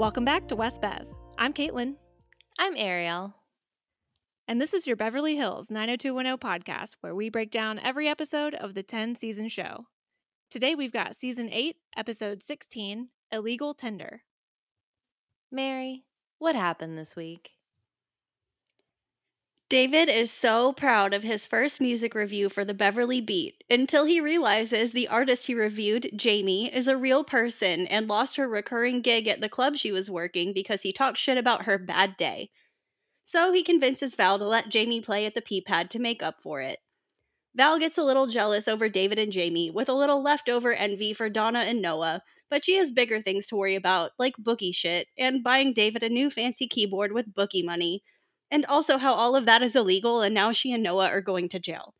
Welcome back to West Bev. I'm Caitlin, I'm Ariel. and this is your Beverly Hills 90210 podcast where we break down every episode of the 10 season show. Today we've got season 8, episode 16 Illegal Tender. Mary, what happened this week? David is so proud of his first music review for the Beverly Beat until he realizes the artist he reviewed, Jamie, is a real person and lost her recurring gig at the club she was working because he talked shit about her bad day. So he convinces Val to let Jamie play at the PPAD to make up for it. Val gets a little jealous over David and Jamie, with a little leftover envy for Donna and Noah, but she has bigger things to worry about, like bookie shit and buying David a new fancy keyboard with bookie money, and also how all of that is illegal and now she and Noah are going to jail.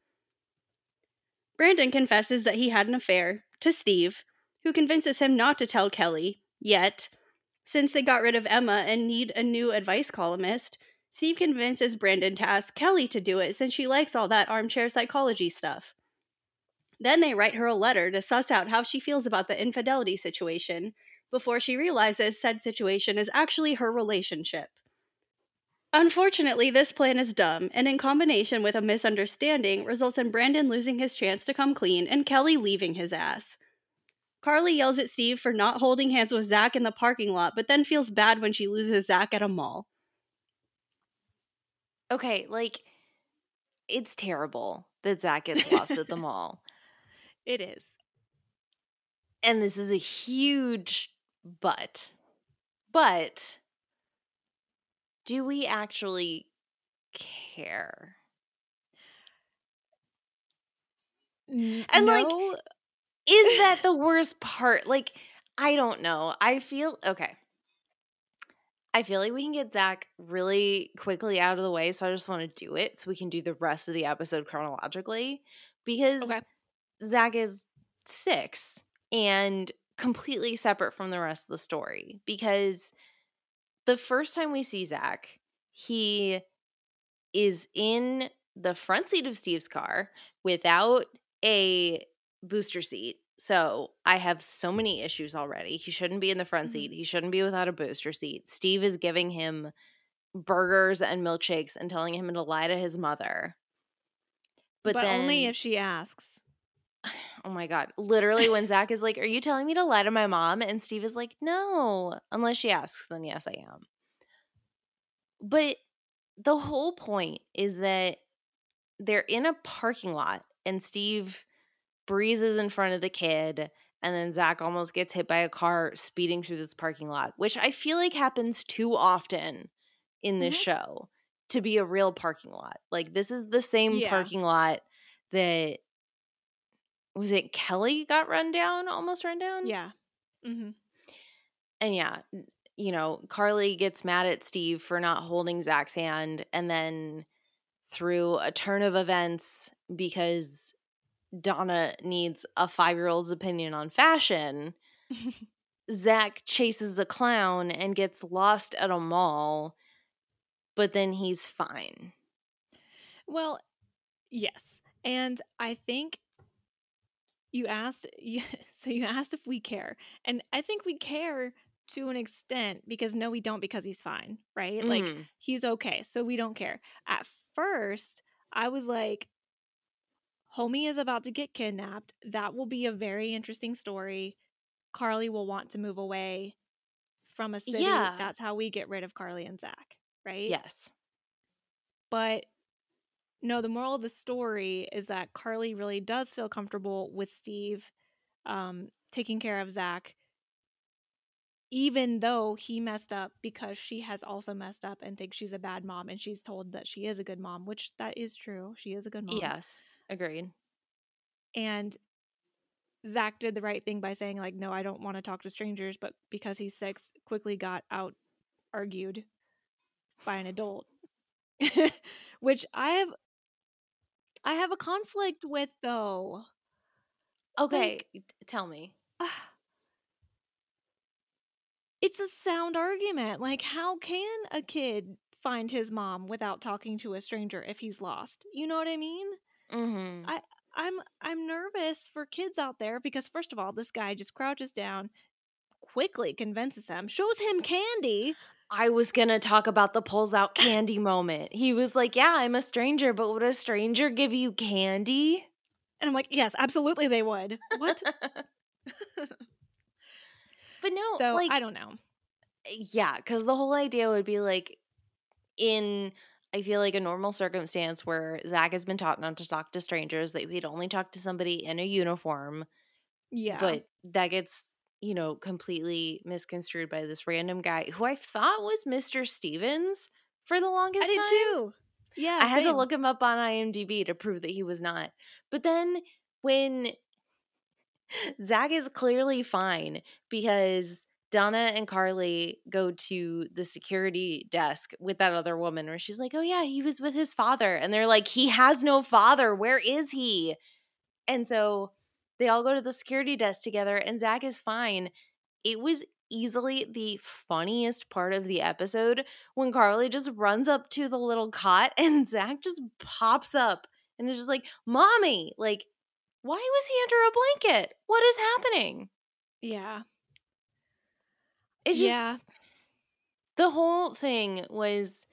Brandon confesses that he had an affair to Steve, who convinces him not to tell Kelly yet. Since they got rid of Emma and need a new advice columnist, Steve convinces Brandon to ask Kelly to do it since she likes all that armchair psychology stuff. Then they write her a letter to suss out how she feels about the infidelity situation before she realizes said situation is actually her relationship. Unfortunately, this plan is dumb, and in combination with a misunderstanding, results in Brandon losing his chance to come clean and Kelly leaving his ass. Carly yells at Steve for not holding hands with Zach in the parking lot, but then feels bad when she loses Zach at a mall. Okay, like, it's terrible that Zach gets lost at the mall. It is. And this is a huge but. But do we actually care? And, like, Is that the worst part? Like, I don't know. I feel okay. I feel like we can get Zach really quickly out of the way, so I just want to do it so we can do the rest of the episode chronologically because Okay. Zach is six and completely separate from the rest of the story. Because the first time we see Zach, he is in the front seat of Steve's car without a booster seat. So I have so many issues already. He shouldn't be in the front Mhm. seat. He shouldn't be without a booster seat. Steve is giving him burgers and milkshakes and telling him to lie to his mother. but, But, then, only if she asks. oh my God, literally when Zach is like, Are you telling me to lie to my mom? And Steve is like, No, unless she asks, then yes, I am. But the whole point is that they're in a parking lot and Steve breezes in front of the kid. And then Zach almost gets hit by a car speeding through this parking lot, which I feel like happens too often in this Mhm. show to be a real parking lot. Like, this is the same Yeah. parking lot that was it Kelly got run down, almost run down? Yeah. hmm And yeah, you know, Carly gets mad at Steve for not holding Zach's hand. And then through a turn of events, because Donna needs a five year old's opinion on fashion, Zach chases a clown and gets lost at a mall, but then he's fine. Well, yes. And I think you asked so you asked if we care. And I think we care to an extent because no we don't because he's fine, right? Like Mhm. he's okay, so we don't care. At first, I was like Homie is about to get kidnapped. That will be a very interesting story. Carly will want to move away from a city. Yeah. That's how we get rid of Carly and Zach, right? yes. But no, the moral of the story is that Carly really does feel comfortable with Steve um, taking care of Zach, even though he messed up because she has also messed up and thinks she's a bad mom and she's told that she is a good mom, which that is true. She is a good mom. Yes. Agreed. And Zach did the right thing by saying, like, no, I don't want to talk to strangers, but because he's six, quickly got out argued by an adult. Which I have I have a conflict with though. Okay. t- tell me. It's a sound argument. Like, how can a kid find his mom without talking to a stranger if he's lost? You know what I mean? Mm-hmm. I I'm I'm nervous for kids out there because first of all, this guy just crouches down, quickly convinces him, shows him candy. I was gonna talk about the pulls out candy moment. He was like, Yeah, I'm a stranger, but would a stranger give you candy? And I'm like, Yes, absolutely they would. What? But no, so like I don't know. Eh, yeah, because the whole idea would be like in I feel like a normal circumstance where Zach has been taught not to talk to strangers, that we'd only talk to somebody in a uniform. Yeah. But that gets, you know, completely misconstrued by this random guy who I thought was Mr. Stevens for the longest I did time. too. Yeah. I had to look him up on IMDb to prove that he was not. But then when Zach is clearly fine because Donna and Carly go to the security desk with that other woman where she's like, Oh, yeah, he was with his father. And they're like, He has no father. Where is he? And so they all go to the security desk together, and Zach is fine. It was easily the funniest part of the episode when Carly just runs up to the little cot and Zach just pops up and is just like, Mommy, like, why was he under a blanket? What is happening? Yeah. It just, yeah. the whole thing was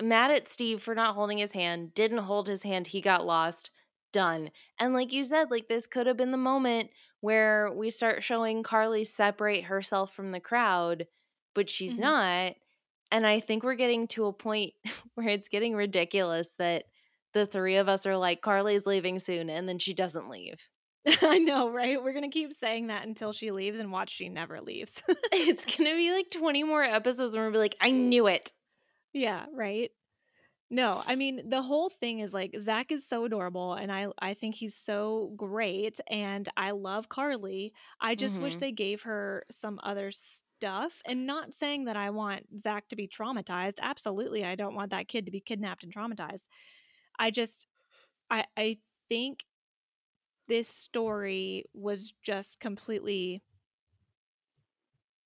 mad at Steve for not holding his hand, didn't hold his hand, he got lost, done. And like you said, like this could have been the moment where we start showing Carly separate herself from the crowd, but she's Mhm. not. And I think we're getting to a point where it's getting ridiculous that the three of us are like, Carly's leaving soon, and then she doesn't leave. I know, right? We're going to keep saying that until she leaves and watch she never leaves. it's gonna be like 20 more episodes and we'll be like, I knew it. yeah, right? No, I mean the whole thing is like Zach is so adorable and I I think he's so great and I love Carly. I just wish Mhm. they gave her some other stuff and not saying that I want Zach to be traumatized. Absolutely, I don't want that kid to be kidnapped and traumatized. I just I I think this story was just completely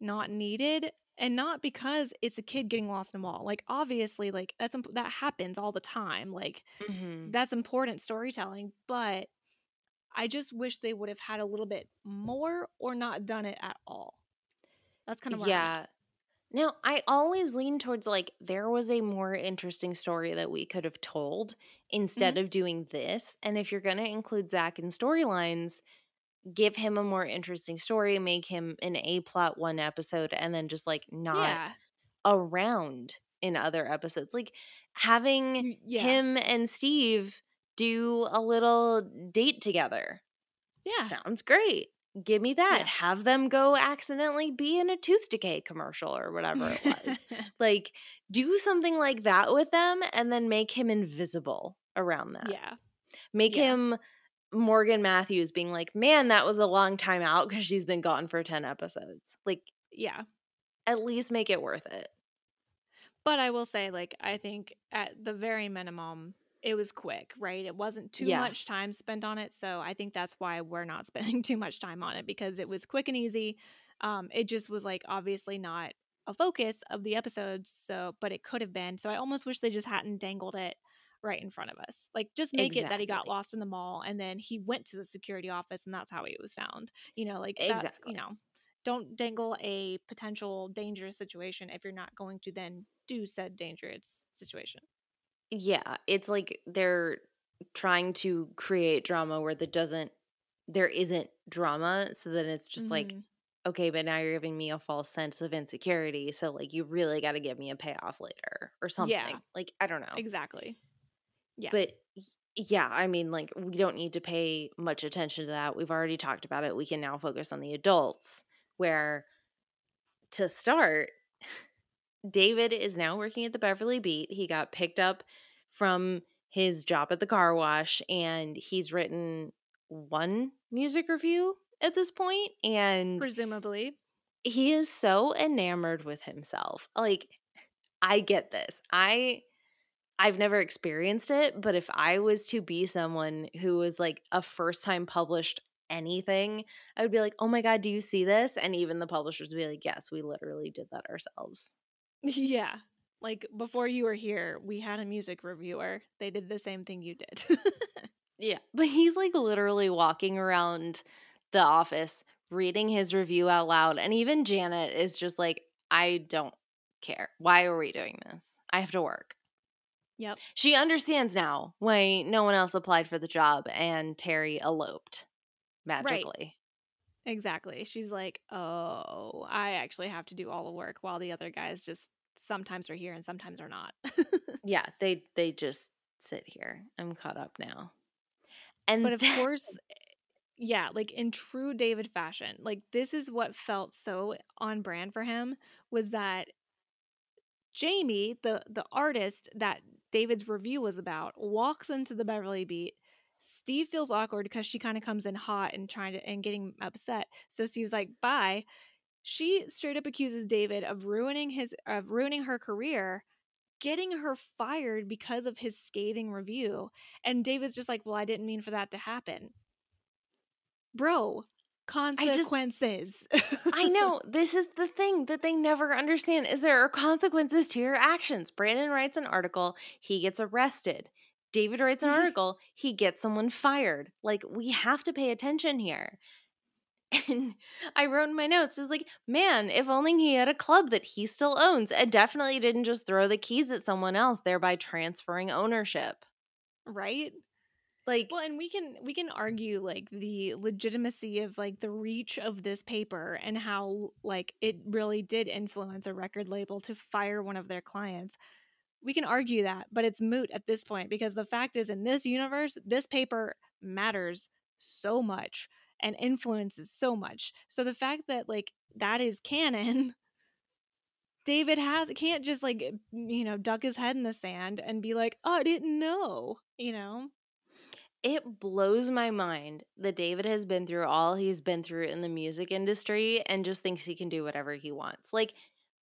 not needed and not because it's a kid getting lost in a mall like obviously like that's that happens all the time like Mhm. that's important storytelling but i just wish they would have had a little bit more or not done it at all that's kind of. Yeah. Now, I always lean towards like there was a more interesting story that we could have told instead Mm-hmm. of doing this. And if you're going to include Zach in storylines, give him a more interesting story, make him an A plot one episode, and then just like not yeah around in other episodes. Like having yeah him and Steve do a little date together. yeah Sounds great. Give me that. Yeah. Have them go accidentally be in a tooth decay commercial or whatever it was. like, do something like that with them and then make him invisible around that. yeah Make him Morgan Matthews being like, man, that was a long time out because she's been gone for 10 episodes. Like, yeah at least make it worth it. but i will say like i think at the very minimum it was quick right it wasn't too Yeah. much time spent on it so i think that's why we're not spending too much time on it because it was quick and easy um it just was like obviously not a focus of the episodes so but it could have been so i almost wish they just hadn't dangled it right in front of us like just make it that he got lost in the mall and then he went to the security office and that's how he was found you know like that, Exactly. you know don't dangle a potential dangerous situation if you're not going to then do said dangerous situation Yeah. It's like they're trying to create drama where there doesn't, there isn't drama. So then it's just like, Mhm. okay, but now you're giving me a false sense of insecurity. So, like, you really got to give me a payoff later or something. Yeah. Like, I don't know. exactly yeah. But yeah, I mean, like, we don't need to pay much attention to that. We've already talked about it. We can now focus on the adults, where to start, David is now working at the Beverly Beat. He got picked up from his job at the car wash, and he's written one music review at this point, and presumably he is so enamored with himself. Like I get this. I I've never experienced it, but if I was to be someone who was like a first time published anything, I would be like, "Oh my god, do you see this?" And even the publishers would be like, "Yes, we literally did that ourselves." yeah like before you were here we had a music reviewer they did the same thing you did Yeah. But he's like literally walking around the office reading his review out loud. And even Janet is just like, I don't care. Why are we doing this? I have to work. Yep. She understands now why no one else applied for the job and Terry eloped magically. Exactly. She's like, "Oh, I actually have to do all the work while the other guys just sometimes are here and sometimes are not." Yeah, they they just sit here. I'm caught up now. And but of then- course, eh, yeah, like in true David fashion, like this is what felt so on brand for him was that Jamie, the the artist that David's review was about, walks into the Beverly Beat. Steve feels awkward because she kind of comes in hot and trying to and getting upset. So Steve's like, "Bye." She straight up accuses David of ruining his of ruining her career, getting her fired because of his scathing review. And David's just like, "Well, I didn't mean for that to happen." Bro, consequences. I know this is the thing that they never understand is there are consequences to your actions. Brandon writes an article, he gets arrested. David writes an article, he gets someone fired. Like we have to pay attention here. And I wrote in my notes, it was like, man, if only he had a club that he still owns and definitely didn't just throw the keys at someone else, thereby transferring ownership. right? Like, Well, and we can we can argue like the legitimacy of like the reach of this paper and how like it really did influence a record label to fire one of their clients. We can argue that, but it's moot at this point because the fact is in this universe, this paper matters so much and influences so much. So the fact that like that is canon David has can't just like you know duck his head in the sand and be like, "Oh, I didn't know," you know. It blows my mind that David has been through all he's been through in the music industry and just thinks he can do whatever he wants. Like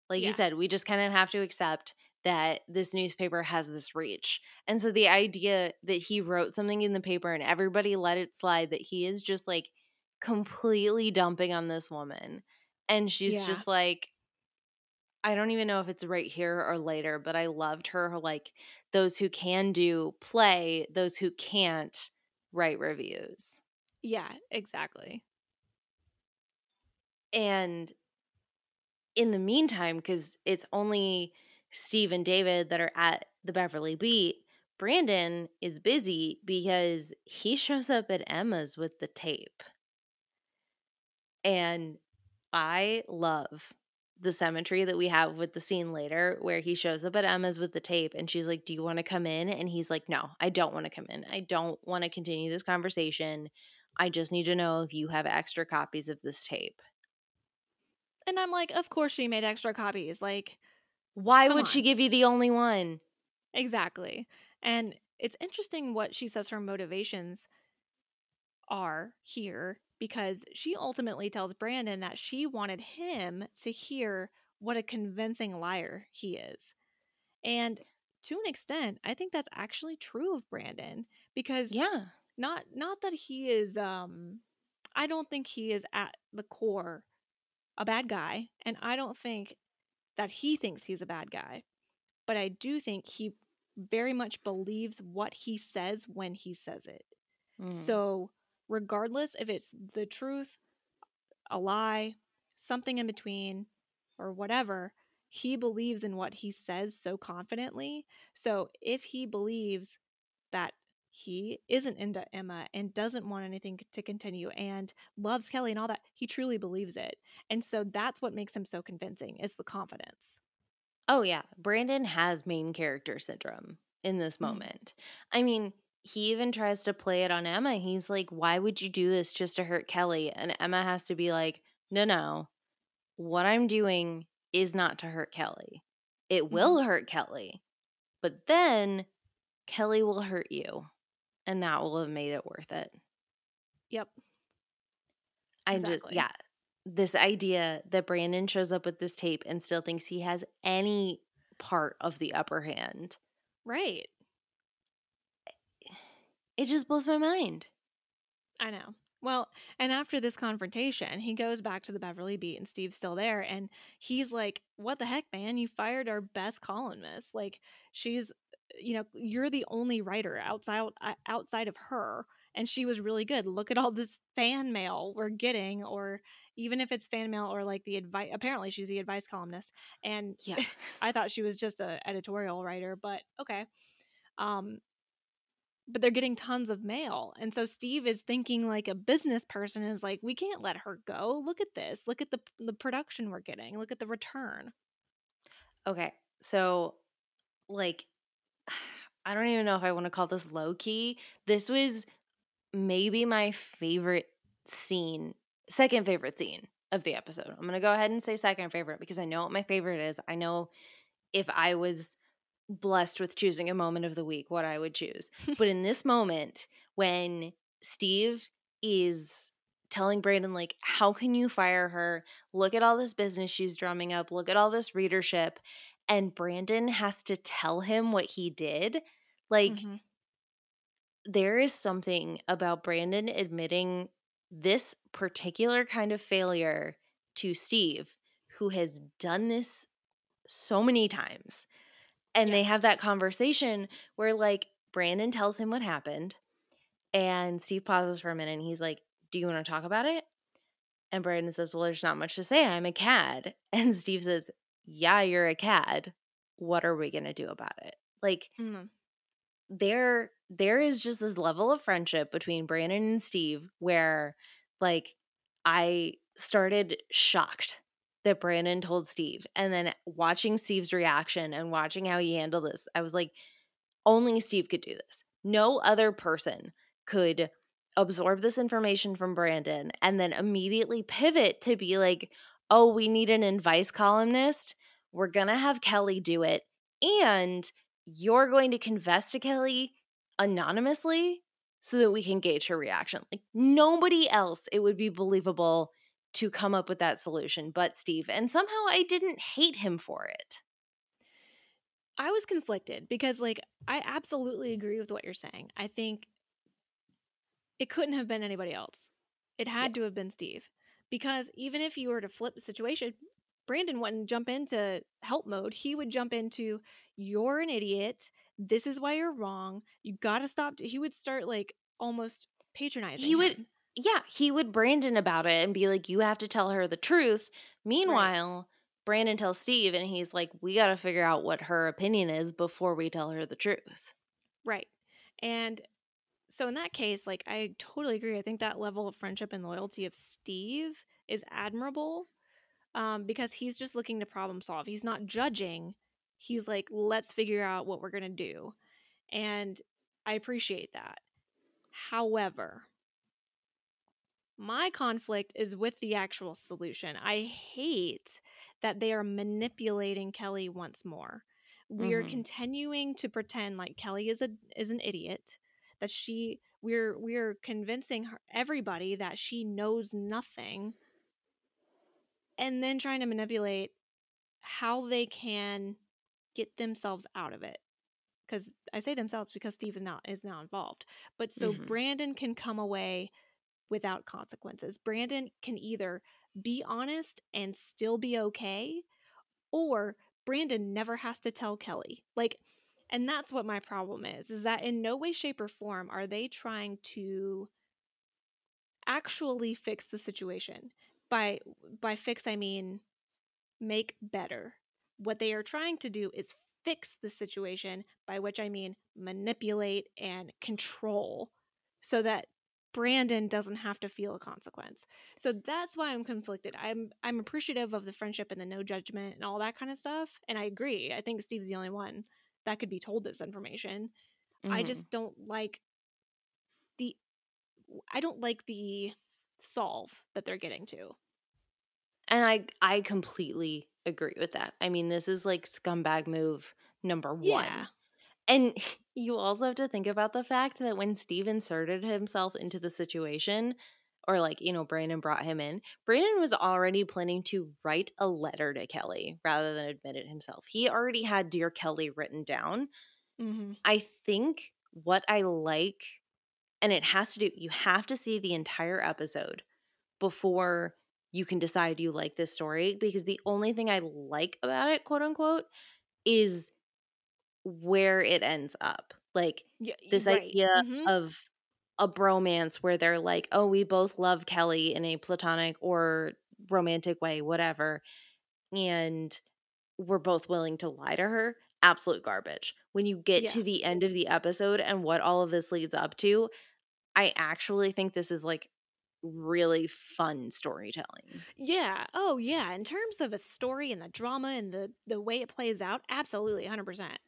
like Yeah. you said, we just kind of have to accept that this newspaper has this reach. And so the idea that he wrote something in the paper and everybody let it slide that he is just like completely dumping on this woman and she's Yeah. just like I don't even know if it's right here or later, but I loved her like those who can do play, those who can't write reviews. Yeah, exactly. And in the meantime, because it's only Steve and David that are at the Beverly Beat, Brandon is busy because he shows up at Emma's with the tape. And I love the symmetry that we have with the scene later where he shows up at Emma's with the tape and she's like, Do you want to come in? And he's like, No, I don't want to come in. I don't want to continue this conversation. I just need to know if you have extra copies of this tape. And I'm like, of course she made extra copies. Like, Why would she give you the only one? exactly. And it's interesting what she says her motivations are here because she ultimately tells Brandon that she wanted him to hear what a convincing liar he is. And to an extent, I think that's actually true of Brandon because Yeah. not not that he is um I don't think he is at the core a bad guy and I don't think that he thinks he's a bad guy. But I do think he very much believes what he says when he says it. Mm. So, regardless if it's the truth, a lie, something in between, or whatever, he believes in what he says so confidently. So, if he believes that he isn't into Emma and doesn't want anything to continue and loves Kelly and all that, he truly believes it. And so that's what makes him so convincing is the confidence. Oh yeah, Brandon has main character syndrome in this Mhm. moment. I mean, he even tries to play it on Emma. He's like, "Why would you do this just to hurt Kelly?" And Emma has to be like, "No, no. What I'm doing is not to hurt Kelly. It will mm-hmm. hurt Kelly. But then Kelly will hurt you, and that will have made it worth it." Yep. I just Exactly. yeah, this idea that Brandon shows up with this tape and still thinks he has any part of the upper hand. Right. It just blows my mind. I know. Well, and after this confrontation, he goes back to the Beverly Beat and Steve's still there and he's like, "What the heck, man? You fired our best columnist. Like she's you know, you're the only writer outside outside of her and she was really good. Look at all this fan mail we're getting, or even if it's fan mail or like the advice. Apparently, she's the advice columnist, and Yeah. I thought she was just a editorial writer, but okay. Um, but they're getting tons of mail, and so Steve is thinking like a business person is like, we can't let her go. Look at this. Look at the the production we're getting. Look at the return. Okay. So, like, I don't even know if I want to call this low key. This was maybe my favorite scene, second favorite scene of the episode. I'm going to go ahead and say second favorite because I know what my favorite is. I know if I was blessed with choosing a moment of the week, what I would choose. but in this moment, when Steve is telling Brandon, like, how can you fire her? Look at all this business she's drumming up. Look at all this readership. And Brandon has to tell him what he did. Like, Mhm. there is something about Brandon admitting this particular kind of failure to Steve, who has done this so many times. And they have that conversation where, like, Brandon tells him what happened. And Steve pauses for a minute and he's like, Do you want to talk about it? And Brandon says, Well, there's not much to say. I'm a cad. And Steve says, Yeah, you're a cad. What are we going to do about it? Like, Mhm. there there is just this level of friendship between Brandon and Steve where like I started shocked that Brandon told Steve and then watching Steve's reaction and watching how he handled this I was like only Steve could do this. No other person could absorb this information from Brandon and then immediately pivot to be like, "Oh, we need an advice columnist. We're going to have Kelly do it and you're going to confess to Kelly anonymously so that we can gauge her reaction. Like nobody else, it would be believable to come up with that solution but Steve. And somehow I didn't hate him for it. I was conflicted because, like, I absolutely agree with what you're saying. I think it couldn't have been anybody else. It had to have been Steve. Because even if you were to flip the situation, Brandon wouldn't jump into help mode. He would jump into, you're an idiot. This is why you're wrong. You got to stop. He would start, like, almost patronizing. He would- him. Yeah, he would Brandon about it and be like, you have to tell her the truth. Meanwhile, Brandon tells Steve and he's like, we got to figure out what her opinion is before we tell her the truth. Right. And so in that case, like I totally agree. I think that level of friendship and loyalty of Steve is admirable. Um, because he's just looking to problem solve. He's not judging. He's like, let's figure out what we're gonna do. And I appreciate that. However, my conflict is with the actual solution. I hate that they are manipulating Kelly once more. We are Mhm. continuing to pretend like Kelly is a is an idiot, that she we're we're convincing her, everybody that she knows nothing and then trying to manipulate how they can get themselves out of it because i say themselves because steve is now is now involved but so Mhm. brandon can come away without consequences. Brandon can either be honest and still be okay or brandon never has to tell kelly. Like and that's what my problem is is that in no way shape or form are they trying to actually fix the situation by by fix i mean make better. What they are trying to do is fix the situation by which i mean manipulate and control so that brandon doesn't have to feel a consequence so that's why i'm conflicted i'm i'm appreciative of the friendship and the no judgment and all that kind of stuff and i agree i think steve's the only one that could be told this information I Mhm. just don't like the I don't like the solve that they're getting to. And I I completely agree with that. I mean, this is like scumbag move number 1. Yeah. And you also have to think about the fact that when Steve inserted himself into the situation, or like, you know, Brandon brought him in, Brandon was already planning to write a letter to Kelly rather than admit it himself. He already had Dear Kelly written down. Mm-hmm. I think what I like, and it has to do, you have to see the entire episode before you can decide you like this story because the only thing I like about it, quote unquote, is where it ends up. Like Yeah, this right. idea Mhm. of a bromance where they're like, oh, we both love Kelly in a platonic or romantic way, whatever, and we're both willing to lie to her, absolute garbage. When you get Yeah. to the end of the episode and what all of this leads up to, I actually think this is like really fun storytelling. Yeah. Oh, yeah. In terms of a story and the drama and the the way it plays out, absolutely, hundred percent.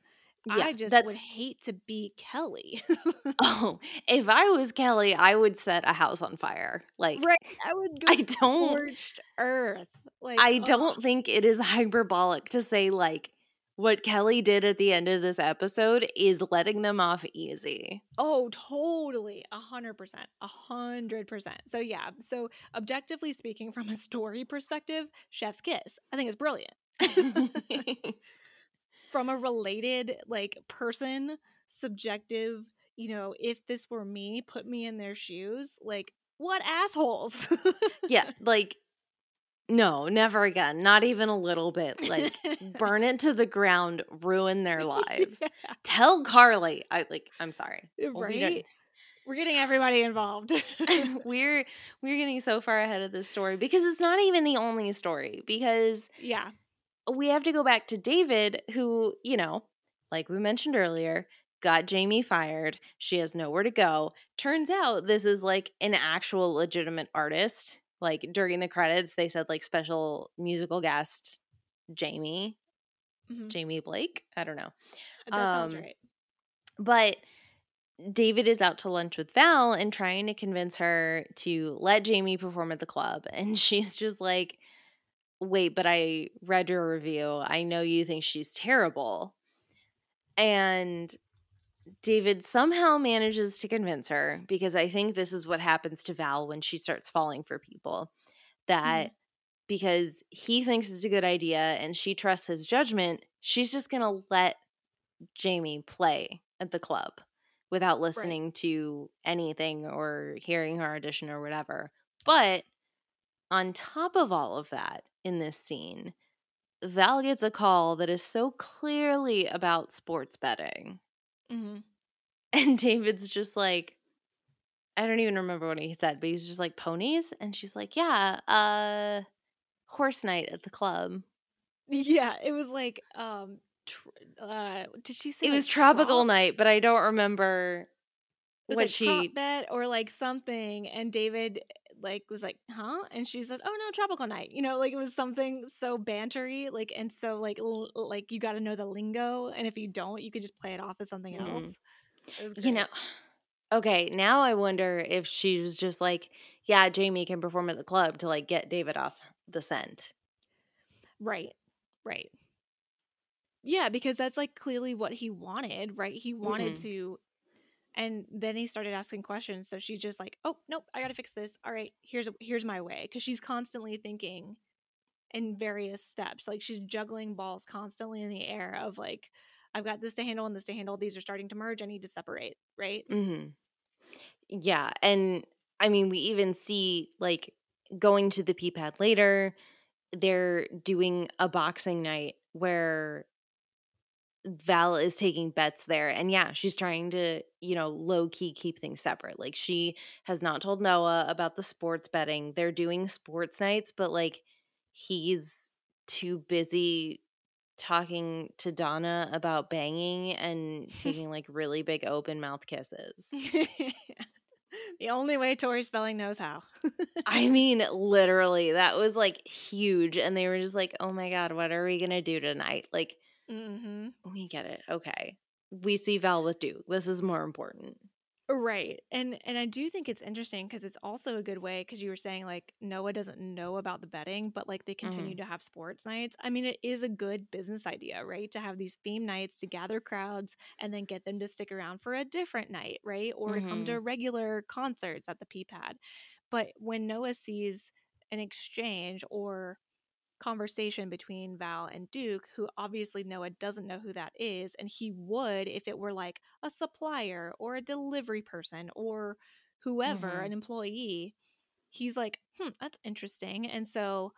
Yeah, I just would hate to be Kelly. oh, if I was Kelly, I would set a house on fire. Like right. I would go I don't scorched earth. Like I ugh. don't think it is hyperbolic to say like what Kelly did at the end of this episode is letting them off easy. Oh, totally. A hundred percent. A hundred percent. So yeah. So objectively speaking, from a story perspective, Chef's Kiss. I think it's brilliant. from a related like person, subjective, you know, if this were me, put me in their shoes, like what assholes. yeah, like no, never again. Not even a little bit. Like burn it to the ground, ruin their lives. Yeah, Tell Carly. I like I'm sorry. Well, we don't- right? We're getting everybody involved. we're we're getting so far ahead of this story because it's not even the only story because yeah. We have to go back to David who, you know, like we mentioned earlier, got Jamie fired. She has nowhere to go. Turns out this is like an actual legitimate artist. Like during the credits they said like special musical guest Jamie, Mhm. Jamie Blake, I don't know. That sounds Um, right. But David is out to lunch with Val and trying to convince her to let Jamie perform at the club. And she's just like, wait, but I read your review. I know you think she's terrible. And David somehow manages to convince her because I think this is what happens to Val when she starts falling for people. Mm-hmm. That because he thinks it's a good idea and she trusts his judgment, she's just going to let Jamie play at the club without listening to anything or hearing her audition or whatever. But on top of all of that, in this scene, Val gets a call that is so clearly about sports betting. hmm And David's just like, I don't even remember what he said, but he's just like, ponies? And she's like, yeah, uh, horse night at the club. Yeah, it was like um tr- uh did she say It like, was tropical trop? night, but I don't remember was what like she. bet or like something and David like was like, "Huh?" and she said, "Oh no, tropical night." You know, like it was something so bantery like and so like l- like you got to know the lingo and if you don't, you could just play it off as something Mhm. else. You know, okay, now I wonder if she was just like, yeah, Jamie can perform at the club to like get David off the scent. Right. Right. Yeah, because that's like clearly what he wanted, right? He wanted Mhm. to and then he started asking questions. So she's just like, "Oh, nope, I got to fix this. All right, here's here's my way." Cuz she's constantly thinking in various steps. Like she's juggling balls constantly in the air of like I've got this to handle and this to handle. These are starting to merge. I need to separate, right? mm-hmm. Yeah, and I mean, we even see like going to the PPAD later. They're doing a boxing night where Val is taking bets there. And yeah, she's trying to, you know, low key keep things separate. Like she has not told Noah about the sports betting. They're doing sports nights, but like he's too busy talking to Donna about banging and taking like really big open mouth kisses. the only way Tori Spelling knows how. I mean, literally, that was like huge. And they were just like, oh my God, what are we going to do tonight? Like, hmm we get it. Okay. We see Val with Duke. This is more important. Right. And and I do think it's interesting because it's also a good way because you were saying like Noah doesn't know about the betting, but like they continue to have sports nights. I mean, it is a good business idea, right? To have these theme nights to gather crowds and then get them to stick around for a different night, right? Or to come to regular concerts at the PPAD. But when Noah sees an exchange or conversation between Val and Duke, who obviously Noah doesn't know who that is, and he would if it were like a supplier or a delivery person or whoever, Mhm. an employee. He's like, hmm, that's interesting. And so,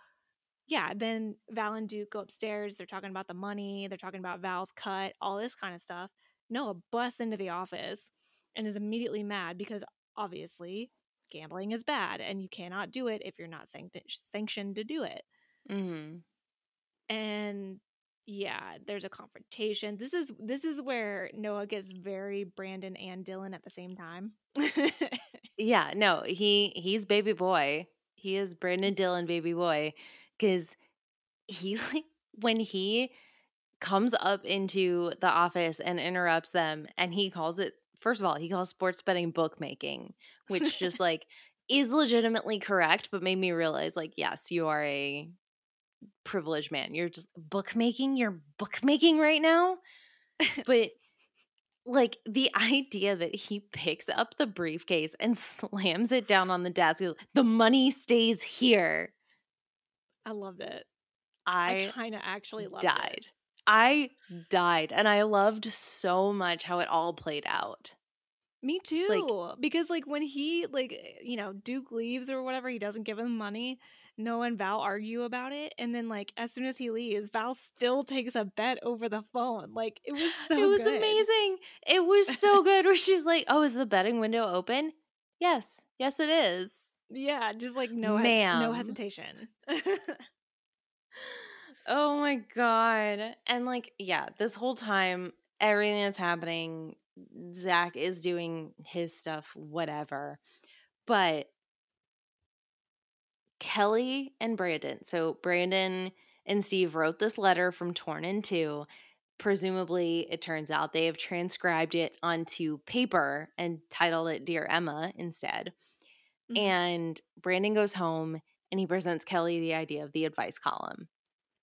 yeah, then Val and Duke go upstairs. They're talking about the money, they're talking about Val's cut, all this kind of stuff. Noah busts into the office and is immediately mad because obviously gambling is bad and you cannot do it if you're not sanct- sanctioned to do it. Mm-hmm. And yeah, there's a confrontation. This is this is where Noah gets very Brandon and Dylan at the same time. Yeah, no, he he's baby boy. He is Brandon Dylan baby boy because he like when he comes up into the office and interrupts them and he calls it first of all he calls sports betting bookmaking which just like is legitimately correct but made me realize like yes you are a privileged man you're just bookmaking you're bookmaking right now but like the idea that he picks up the briefcase and slams it down on the desk the money stays here I loved it. I, i kind of actually loved died it. i died and i loved so much how it all played out Me too. because like when he like eh, you know Duke leaves or whatever, he doesn't give him money. Noah and Val argue about it, and then like as soon as he leaves, Val still takes a bet over the phone. Like it was so it was good. amazing. It was so good. Where she's like, "Oh, is the betting window open?" Yes, yes, it is. Yeah, just like no hes- no hesitation. Oh my god! And like, yeah, this whole time, everything that's happening, Zach is doing his stuff, whatever. But Kelly and Brandon. So Brandon and Steve wrote this letter from Torn in Two. Presumably, it turns out they have transcribed it onto paper and titled it Dear Emma instead. Mhm. And Brandon goes home and he presents Kelly the idea of the advice column.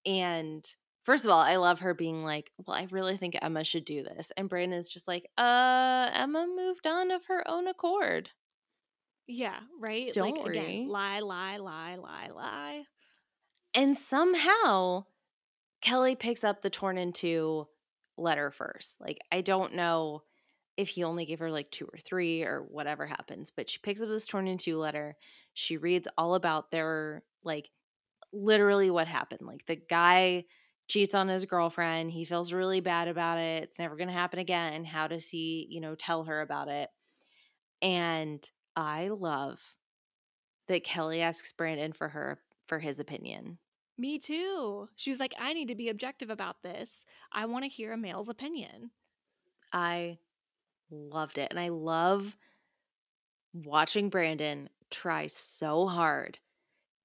And first of all, I love her being like, Well, I really think Emma should do this. And Brandon's just like, Uh, Emma moved on of her own accord. Yeah, right. Don't like worry. again, lie, lie, lie, lie, lie. And somehow Kelly picks up the torn in two letter first. Like, I don't know if he only gave her like two or three or whatever happens, but she picks up this torn in two letter. She reads all about their, like, literally what happened. Like, the guy cheats on his girlfriend. He feels really bad about it. It's never going to happen again. How does he, you know, tell her about it? And I love that Kelly asks Brandon for her for his opinion. Me too. She was like, I need to be objective about this. I want to hear a male's opinion. I loved it. And I love watching Brandon try so hard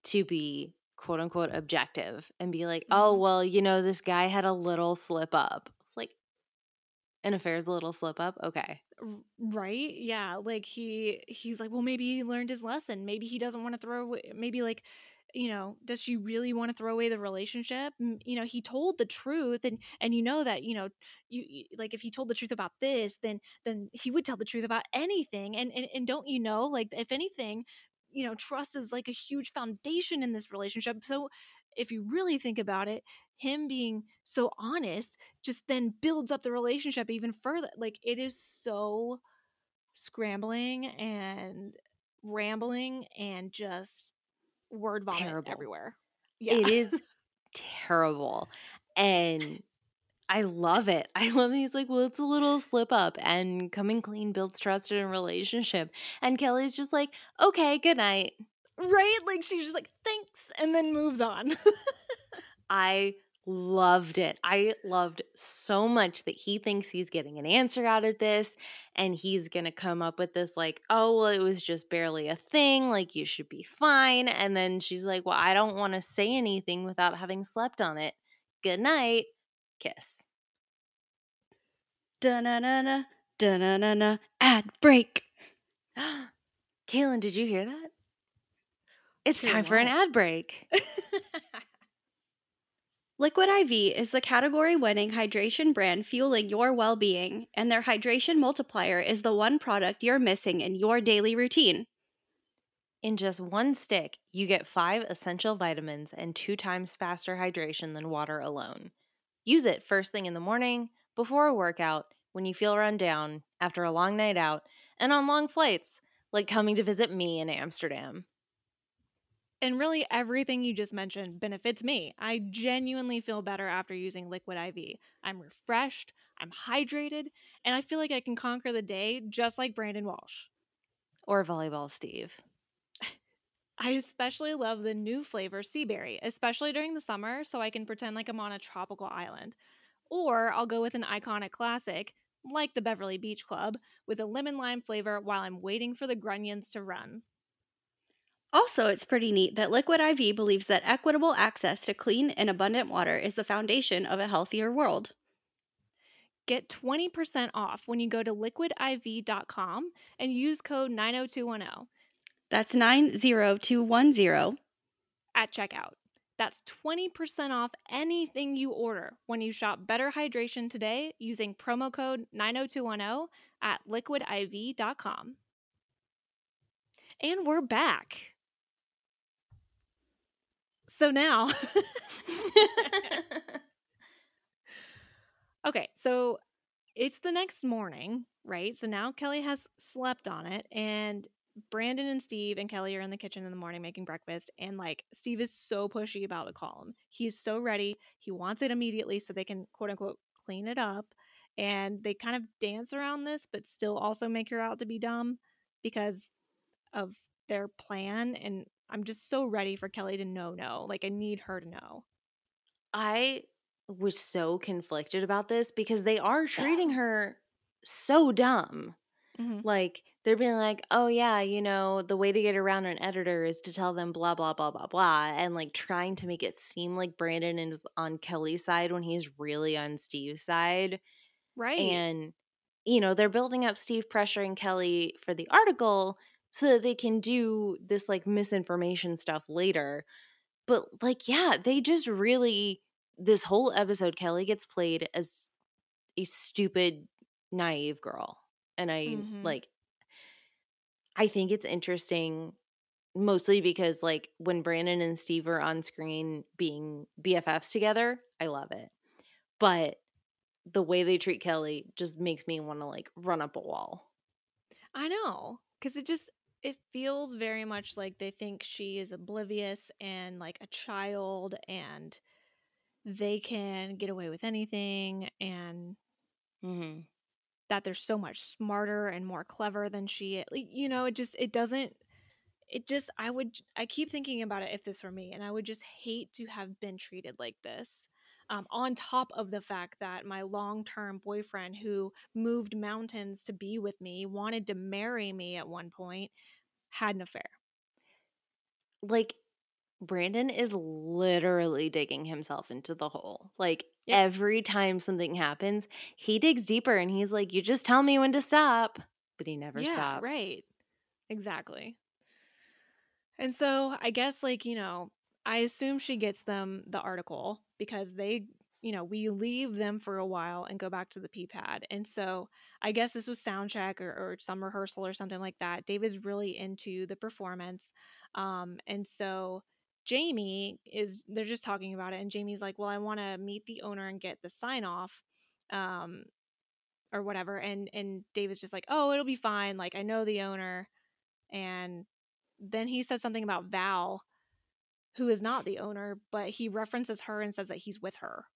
to be quote unquote objective and be like, oh, Mhm. well, you know, this guy had a little slip up. It's like, an affair's a little slip up. Okay. Right? Yeah like he he's like well maybe he learned his lesson. Maybe he doesn't want to throw maybe like you know does she really want to throw away the relationship? You know he told the truth and and you know that you know you- like if he told the truth about this then then he would tell the truth about anything. And and, and don't you know like if anything you know trust is like a huge foundation in this relationship. So if you really think about it him being so honest just then builds up the relationship even further. Like it is so scrambling and rambling and just word vomit Terrible. everywhere. Yeah. It is terrible. And I love it. I love that he's like, well, it's a little slip up and coming clean builds trust in a relationship. And Kelly's just like, okay, good night. Right? Like she's just like, thanks, and then moves on. I loved it. I loved so much that he thinks he's getting an answer out of this and he's going to come up with this like, "Oh, well it was just barely a thing, like you should be fine." And then she's like, "Well, I don't want to say anything without having slept on it. Good night." Kiss. Da-na-na-na, da-na-na-na, ad break. Kaylin, did you hear that? It's time for an ad break. Liquid IV is the category winning hydration brand fueling your well being, and their hydration multiplier is the one product you're missing in your daily routine. In just one stick, you get five essential vitamins and two times faster hydration than water alone. Use it first thing in the morning, before a workout, when you feel run down, after a long night out, and on long flights, like coming to visit me in Amsterdam. And really, everything you just mentioned benefits me. I genuinely feel better after using Liquid IV. I'm refreshed, I'm hydrated, and I feel like I can conquer the day just like Brandon Walsh. or volleyball Steve. I especially love the new flavor sea berry, especially during the summer, so I can pretend like I'm on a tropical island. Or I'll go with an iconic classic, like the Beverly Beach Club, with a lemon lime flavor while I'm waiting for the grunions to run. Also, it's pretty neat that Liquid IV believes that equitable access to clean and abundant water is the foundation of a healthier world. Get 20% off when you go to liquidiv.com and use code 90210 That's 90210. at checkout. That's 20% off anything you order when you shop Better Hydration today using promo code 90210 at liquidiv.com. And we're back. So now, okay, so it's the next morning, right? So now Kelly has slept on it, and Brandon and Steve and Kelly are in the kitchen in the morning making breakfast. And like, Steve is so pushy about the column. He's so ready. He wants it immediately so they can, quote unquote, clean it up. And they kind of dance around this, but still also make her out to be dumb because of their plan. And I'm just so ready for Kelly to know no. Like, I need her to know. I was so conflicted about this because they are treating her so dumb. Mhm. Like they're being like, "Oh yeah, you know, the way to get around an editor is to tell them blah blah blah blah blah," and like trying to make it seem like Brandon is on Kelly's side when he's really on Steve's side. Right. And you know, they're building up Steve pressuring Kelly for the article so that they can do this like misinformation stuff later. But like, yeah, they just really this whole episode, Kelly gets played as a stupid, naive girl. And I Mhm. like I think it's interesting mostly because like when Brandon and Steve are on screen being BFFs together, I love it. But the way they treat Kelly just makes me want to like run up a wall. I know, because it just it feels very much like they think she is oblivious and like a child, and they can get away with anything, and Mm-hmm. that they're so much smarter and more clever than she. you know, it just it doesn't. It just I would I keep thinking about it if this were me, and I would just hate to have been treated like this. Um, on top of the fact that my long term boyfriend, who moved mountains to be with me, wanted to marry me at one point, had an affair. Like Brandon is literally digging himself into the hole. Like Yep. every time something happens, he digs deeper and he's like, You just tell me when to stop. But he never yeah, stops. right. Exactly. And so I guess, like, you know, I assume she gets them the article because they, you know, we leave them for a while and go back to the PPAD. And so I guess this was sound check or, or some rehearsal or something like that. Dave is really into the performance. Um, and so Jamie is, they're just talking about it. And Jamie's like, well, I want to meet the owner and get the sign off. Um, or whatever and and Dave is just like oh it'll be fine like I know the owner and then he says something about Val who is not the owner but he references her and says that he's with her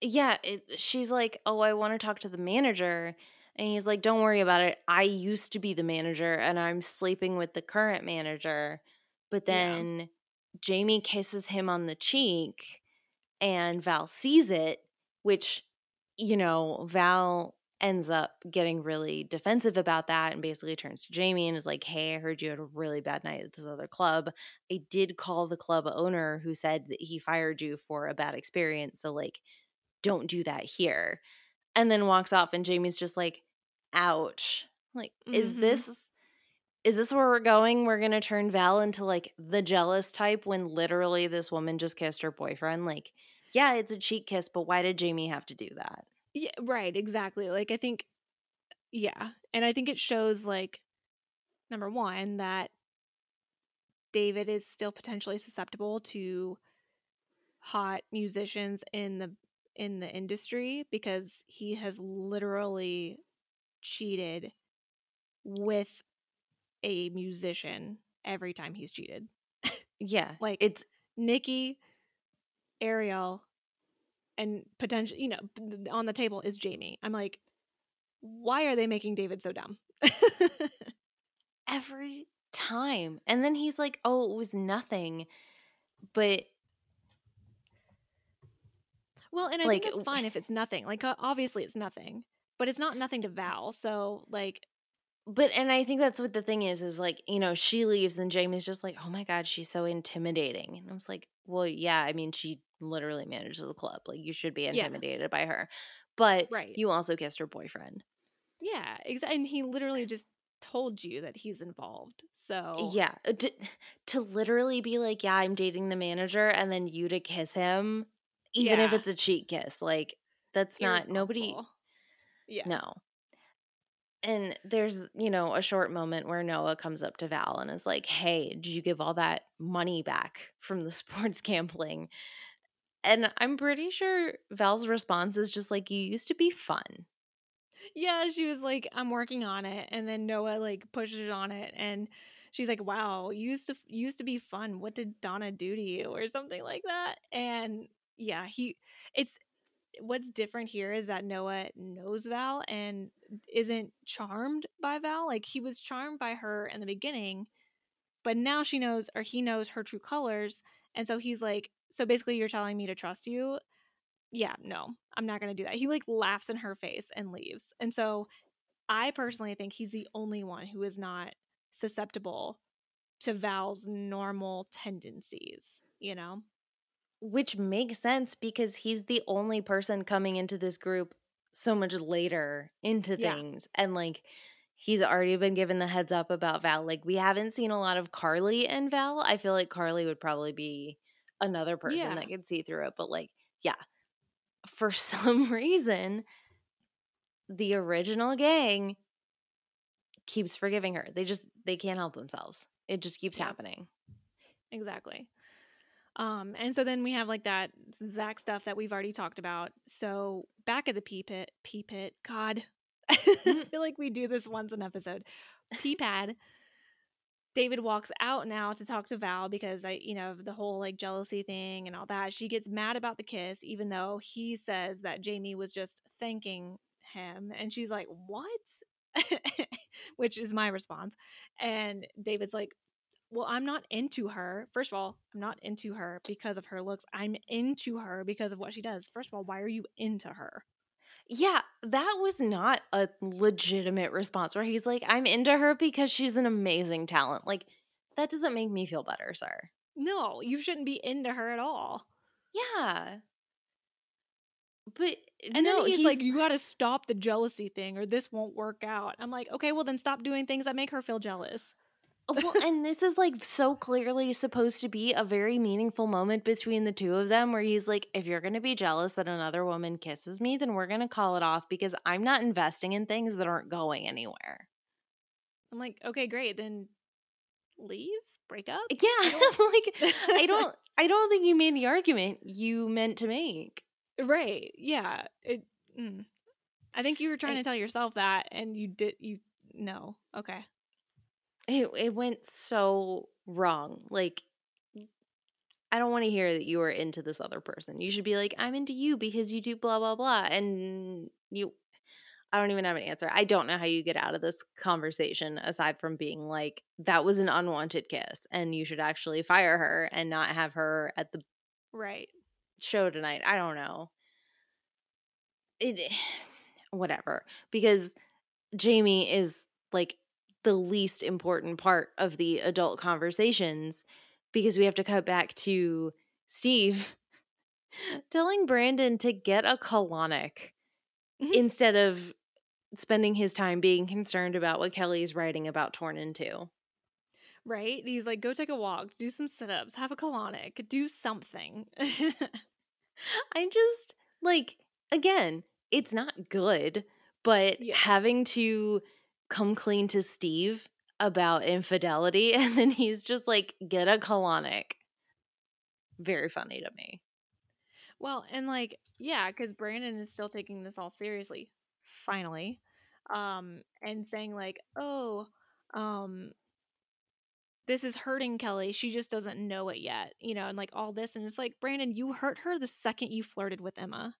Yeah. It, she's like, Oh, I want to talk to the manager. And he's like, Don't worry about it. I used to be the manager and I'm sleeping with the current manager. But Yeah. then Jamie kisses him on the cheek and Val sees it, which, you know, Val ends up getting really defensive about that and basically turns to Jamie and is like, Hey, I heard you had a really bad night at this other club. I did call the club owner who said that he fired you for a bad experience. So, like, don't do that here. And then walks off, and Jamie's just like, Ouch. Like, is Mhm. this. Is this where we're going? We're gonna turn Val into like the jealous type when literally this woman just kissed her boyfriend. Like, yeah, it's a cheek kiss, but why did Jamie have to do that? Yeah right exactly like I think yeah and I think it shows like number 1 that David is still potentially susceptible to hot musicians in the in the industry because he has literally cheated with a musician every time he's cheated. Yeah, Like it's Nikki, Ariel, and potential, you know, on the table is Jamie. I'm like, why are they making David so dumb? every time. And then he's like, "Oh, it was nothing." But Well, and I Like, think it's fine if it's nothing. Like, obviously, it's nothing, but it's not nothing to mm. Val. So, like, but and I think that's what the thing is is like, you know, she leaves and Jamie's just like, "Oh my god, she's so intimidating." And I was like, "Well, yeah, I mean, she literally manages the club. Like you should be Yeah. intimidated by her." But Right. you also kissed her boyfriend. yeah, exa- and he literally just told you that he's involved. So, Yeah, uh, to, to literally be like, "Yeah, I'm dating the manager," and then you to kiss him, even if it's a cheat kiss, like that's not nobody. Yeah. No. And there's, you know, a short moment where Noah comes up to Val and is like, Hey, did you give all that money back from the sports gambling? And I'm pretty sure Val's response is just like, You used to be fun. Yeah, she was like, "I'm working on it," and then Noah like pushes on it, and she's like, "Wow, used to used to be fun. What did Donna do to you, or something like that?" And yeah, he, it's what's different here is that Noah knows Val and isn't charmed by Val. Like he was charmed by her in the beginning, but now she knows or he knows her true colors, and so he's like, "So basically, you're telling me to trust you." yeah, no, I'm not going to do that. He like laughs in her face and leaves. And so I personally think he's the only one who is not susceptible to Val's normal tendencies, you know? Which makes sense because he's the only person coming into this group so much later into Yeah. things. And like he's already been given the heads up about Val. Like we haven't seen a lot of Carly and Val. I feel like Carly would probably be another person Yeah. that could see through it. But like, yeah. For some reason, the original gang keeps forgiving her. They just they can't help themselves. It just keeps Yeah. happening. Exactly. Um, and so then we have like that Zach stuff that we've already talked about. So back at the pee pit, pee pit, God, I feel like we do this once an episode. Pee pad. David walks out now to talk to Val because I, you know, the whole like jealousy thing and all that. She gets mad about the kiss, even though he says that Jamie was just thanking him. And she's like, What? Which is my response. And David's like, well, I'm not into her. First of all, I'm not into her because of her looks. I'm into her because of what she does. First of all, why are you into her? Yeah, that was not a legitimate response where he's like, I'm into her because she's an amazing talent. Like, that doesn't make me feel better, sir. No, you shouldn't be into her at all. Yeah. But And no, then he's, like, you got to stop the jealousy thing or this won't work out. I'm like, okay, well, then stop doing things that make her feel jealous. Well, and this is like so clearly supposed to be a very meaningful moment between the two of them where he's like, if you're going to be jealous that another woman kisses me, then we're going to call it off because I'm not investing in things that aren't going anywhere. I'm like, okay, great. Then leave, break up. Yeah, like I don't I don't think you made the argument you meant to make. Right. Yeah. It. Mm. I think you were trying I- to tell yourself that, and you did. You no. Okay. It it went so wrong. Like I don't want to hear that you are into this other person. You should be like, I'm into you because you do blah blah blah. And you I don't even have an answer. I don't know how you get out of this conversation aside from being like, that was an unwanted kiss and you should actually fire her and not have her at the Right. show tonight. I don't know. It whatever. Because Jamie is like the least important part of the adult conversations because we have to cut back to Steve telling Brandon to get a colonic Mhm. instead of spending his time being concerned about what Kelly's writing about Torn in Two. Right? He's like, go take a walk, do some sit ups, have a colonic, do something. I just like again, it's not good, but Yeah. having to come clean to Steve about infidelity and then he's just like get a colonic. Very funny to me. well, and like, yeah, because Brandon is still taking this all seriously, finally. Um, and saying, like, oh, um, this is hurting Kelly. She just doesn't know it yet, you know, and like all this. And it's like, Brandon, you hurt her the second you flirted with Emma.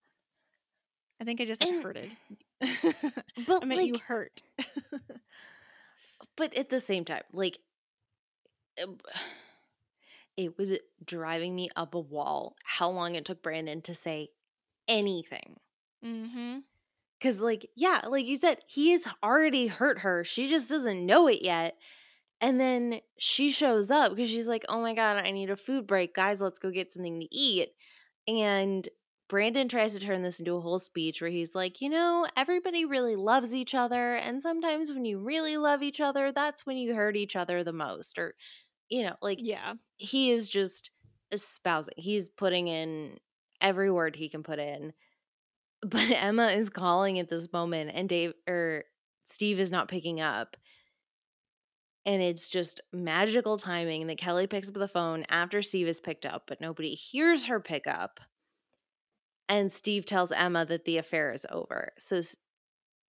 I think I just And- hurted. But I meant like you hurt. But at the same time, like uh, it was driving me up a wall how long it took Brandon to say anything. Mm-hmm. Cause like, yeah, like you said, he has already hurt her. She just doesn't know it yet. And then she shows up because she's like, oh my God, I need a food break. Guys, let's go get something to eat. And Brandon tries to turn this into a whole speech where he's like, you know, everybody really loves each other. And sometimes when you really love each other, that's when you hurt each other the most. Or, you know, like, Yeah. he is just espousing, he's putting in every word he can put in. But Emma is calling at this moment, and Dave or Steve is not picking up. And it's just magical timing that Kelly picks up the phone after Steve is picked up, but nobody hears her pick up. And Steve tells Emma that the affair is over. So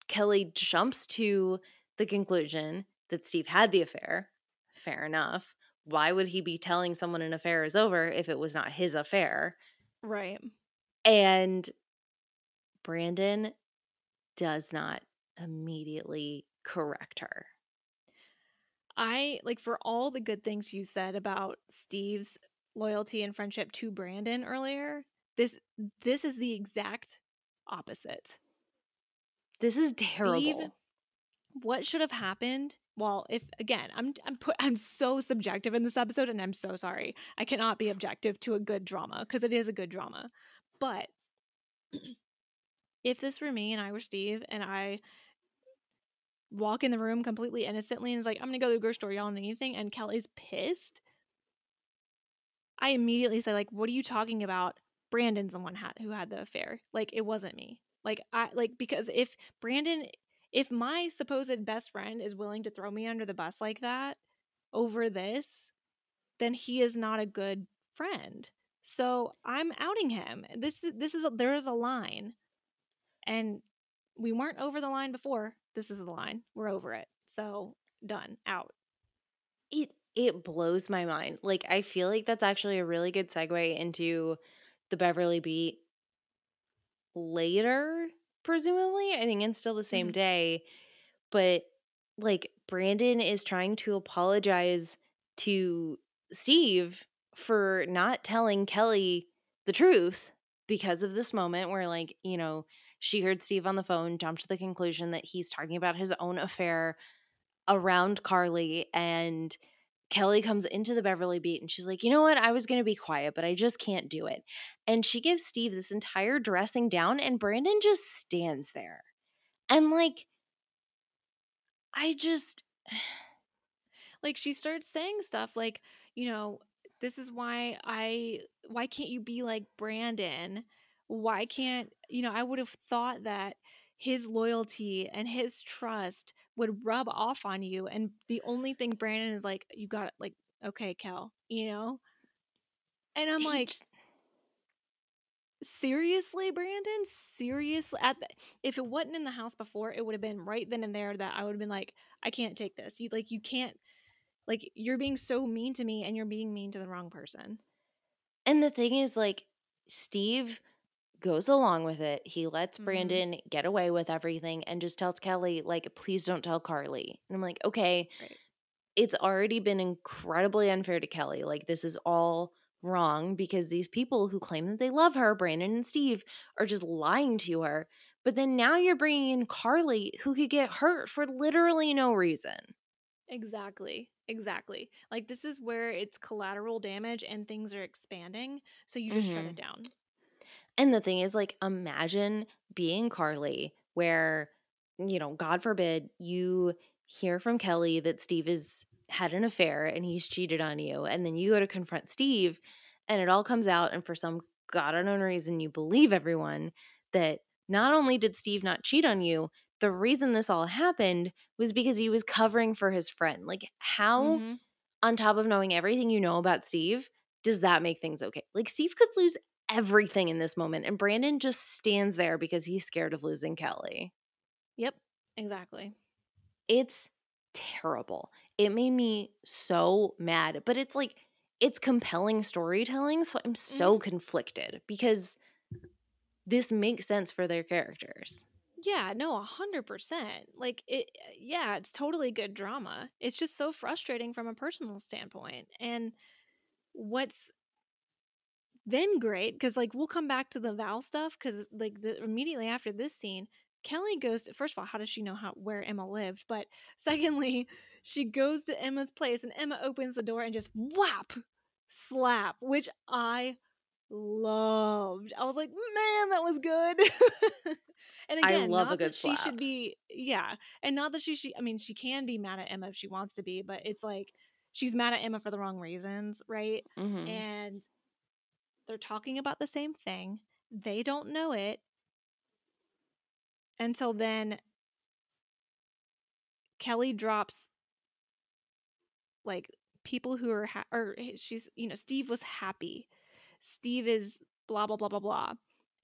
Kelly jumps to the conclusion that Steve had the affair. Fair enough. Why would he be telling someone an affair is over if it was not his affair? Right. And Brandon does not immediately correct her. I like for all the good things you said about Steve's loyalty and friendship to Brandon earlier. This this is the exact opposite. This is terrible. What should have happened? Well, if again, I'm I'm put I'm so subjective in this episode and I'm so sorry. I cannot be objective to a good drama because it is a good drama. But if this were me and I were Steve and I walk in the room completely innocently and is like, I'm gonna go to the grocery store, y'all need anything, and Kelly's pissed, I immediately say, like, what are you talking about? Brandon's the one had, who had the affair. Like, it wasn't me. Like, I like because if Brandon, if my supposed best friend is willing to throw me under the bus like that over this, then he is not a good friend. So I'm outing him. This is this is a, there is a line, and we weren't over the line before. This is the line. We're over it. So done. Out. it it blows my mind. Like I feel like that's actually a really good segue into the Beverly Beat later, presumably. I think it's still the same Mhm. day, but like Brandon is trying to apologize to Steve for not telling Kelly the truth because of this moment where like, you know, she heard Steve on the phone, jumped to the conclusion that he's talking about his own affair around Carly and Kelly comes into the Beverly Beat and she's like, you know what? I was going to be quiet, but I just can't do it. And she gives Steve this entire dressing down, and Brandon just stands there. And like, I just, Like she starts saying stuff like, you know, this is why I why can't you be like Brandon? Why can't, you know, I would have thought that his loyalty and his trust would rub off on you and the only thing Brandon is like, you got it like, okay, Kel, you know? And I'm like, seriously brandon? Seriously? At the, if it wasn't in the house before it would have been right then and there that i would have been like i can't take this. You like you can't like you're being so mean to me and you're being mean to the wrong person. And the thing is, like, Steve goes along with it. He lets Mhm. Brandon get away with everything and just tells Kelly, like, please don't tell Carly. And I'm like, okay, Right. it's already been incredibly unfair to Kelly. Like, this is all wrong because these people who claim that they love her, Brandon and Steve, are just lying to her. But then now you're bringing in Carly, who could get hurt for literally no reason. exactly exactly like this is where it's collateral damage and things are expanding so you just shut Mhm. it down And the thing is, like, imagine being Carly, where, you know, God forbid you hear from Kelly that Steve has had an affair and he's cheated on you. And then you go to confront Steve and it all comes out. And for some God unknown reason, you believe everyone that not only did Steve not cheat on you, the reason this all happened was because he was covering for his friend. Like, how, Mhm. on top of knowing everything you know about Steve, does that make things okay? Like, Steve could lose everything in this moment, and Brandon just stands there because he's scared of losing Kelly. yep exactly It's terrible. It made me so mad, but it's like it's compelling storytelling, so I'm so mm-hmm. conflicted because this makes sense for their characters. Yeah, no, a hundred percent. Like it, uh, yeah, it's totally good drama. It's just so frustrating from a personal standpoint. And what's then great because like we'll come back to the Val stuff because like the, immediately after this scene, Kelly goes to first of all, how does she know how where Emma lived? But secondly, she goes to Emma's place and Emma opens the door and just whap slap, which I loved. I was like, man, that was good. and I again, love a good that she should be, yeah, and not that she, she, I mean, she can be mad at Emma if she wants to be, but it's like she's mad at Emma for the wrong reasons, right? Mhm. And they're talking about the same thing. They don't know it until then. Kelly drops like people who are ha- or eh, she's you know Steve was happy. Steve is blah blah blah blah blah.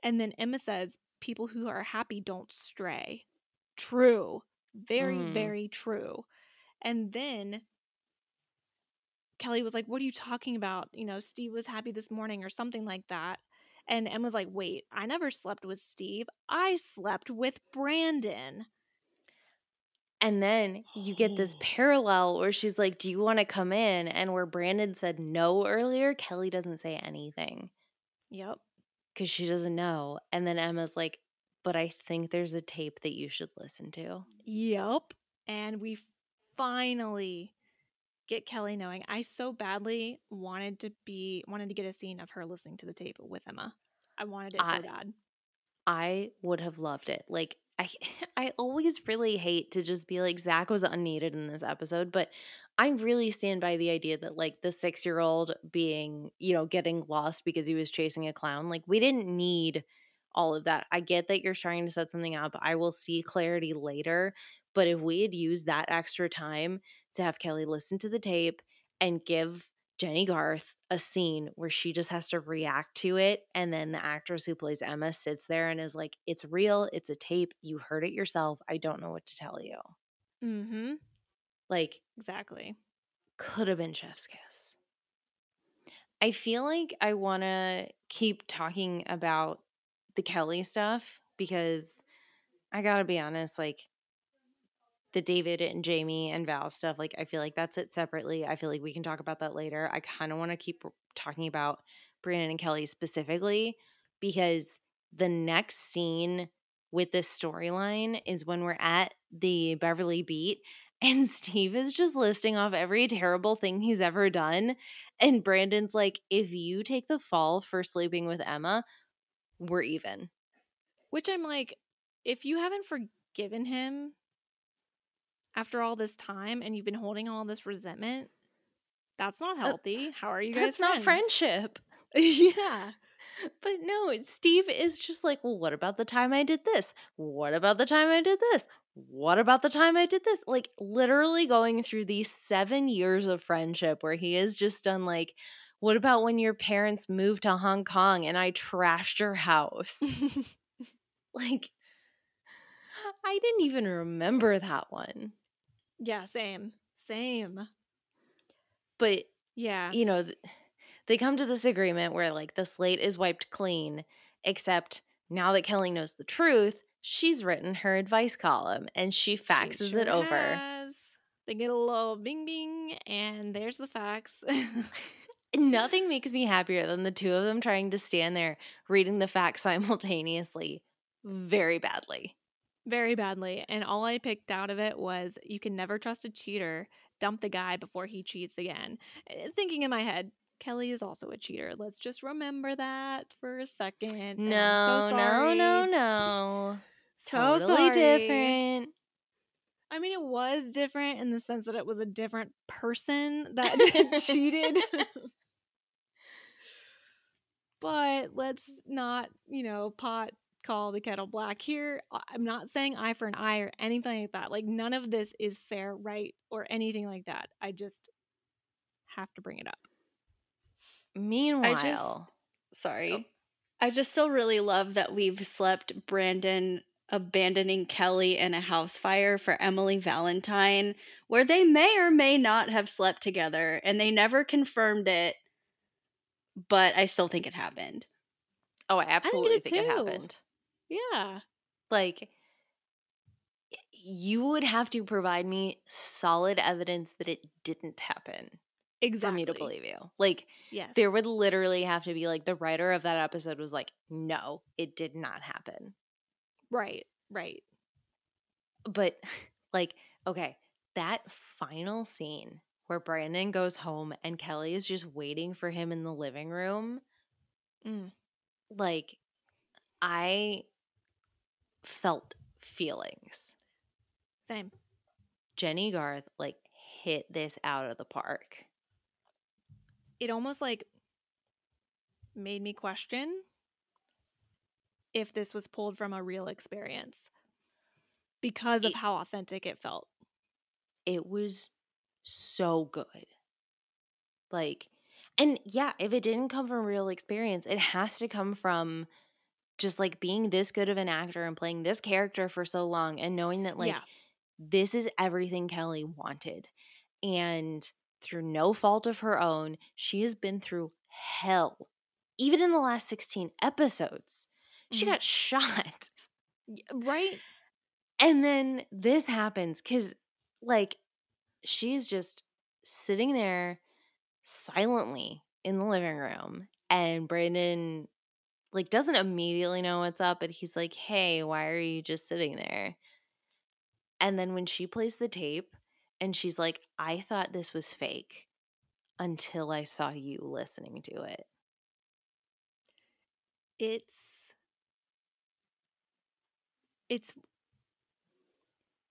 And then Emma says people who are happy don't stray. True. Very Mm. very true. And then Kelly was like, "What are you talking about? You know, Steve was happy this morning or something like that." And Emma's like, "Wait, I never slept with Steve. I slept with Brandon." And then you get this Oh. parallel where she's like, Do you want to come in? And where Brandon said no earlier, Kelly doesn't say anything Yep. because she doesn't know. And then Emma's like, But I think there's a tape that you should listen to. Yep. And we finally get Kelly knowing. I so badly wanted to be wanted to get a scene of her listening to the tape with Emma. I wanted it so bad. I would have loved it. Like, I, I always really hate to just be like, Zach was unneeded in this episode, but I really stand by the idea that, like, the six year old being, you know, getting lost because he was chasing a clown, like, we didn't need all of that. I get that you're trying to set something up. I will see clarity later. But if we had used that extra time to have Kelly listen to the tape and give Jennie Garth a scene where she just has to react to it. And then the actress who plays Emma sits there and is like, It's real. It's a tape. You heard it yourself. I don't know what to tell you. Mm-hmm. Like, Exactly. could have been Chef's Kiss. I feel like I want to keep talking about the Kelly stuff because I got to be honest, like, the David and Jamie and Val stuff, like I feel like that's it separately. I feel like we can talk about that later. I kind of want to keep talking about Brandon and Kelly specifically because the next scene with this storyline is when we're at the Beverly Beat and Steve is just listing off every terrible thing he's ever done. And Brandon's like, if you take the fall for sleeping with Emma, we're even. Which I'm like, if you haven't forgiven him after all this time and you've been holding all this resentment, that's not uh, healthy. How are you guys That's not friendship. yeah. But no, Steve is just like, well, what about the time I did this? What about the time I did this? What about the time I did this? Like, literally going through these seven years of friendship where he has just done, like, what about when your parents moved to Hong Kong and I trashed your house? like, I didn't even remember that one. Yeah, same. Same. But Yeah. you know, th- they come to this agreement where like the slate is wiped clean, except now that Kelly knows the truth, she's written her advice column and she She faxes sure it over. has. They get a little bing bing, and there's the fax. Nothing makes me happier than the two of them trying to stand there reading the fax simultaneously very badly. Very badly. And all I picked out of it was you can never trust a cheater. Dump the guy before he cheats again. Eh, Thinking in my head, Kelly is also a cheater. Let's just remember that for a second. No, so no, no, no. So totally sorry. different. I mean, it was different in the sense that it was a different person that cheated. but let's not, you know, pot call the kettle black here. I- I'm not saying eye for an eye or anything like that. Like, none of this is fair, right, or anything like that. I just have to bring it up. Meanwhile, oh. Sorry. I just still really love that we've slept Brandon abandoning Kelly in a house fire for Emily Valentine, where they may or may not have slept together, and they never confirmed it, but I still think it happened. oh, I absolutely it think it happened. Yeah. Like, you would have to provide me solid evidence that it didn't happen exactly. for me to believe you. Like Yes. there would literally have to be like the writer of that episode was like, "No, it did not happen." right, right. But like, okay, that final scene where Brandon goes home and Kelly is just waiting for him in the living room, Mm. like I felt feelings. Same. Jennie Garth like hit this out of the park. It almost like made me question if this was pulled from a real experience because of It- how authentic it felt. It was so good. Like and yeah, if it didn't come from real experience, it has to come from just like being this good of an actor and playing this character for so long and knowing that like yeah. this is everything Kelly wanted. And through no fault of her own, she has been through hell. Even in the last 16 episodes, she Mhm. got shot. Right? And then this happens because, like, she's just sitting there silently in the living room. And Brandon, like, doesn't immediately know what's up, but he's like, hey, why are you just sitting there? And then when she plays the tape and she's like, I thought this was fake until I saw you listening to it. It's it's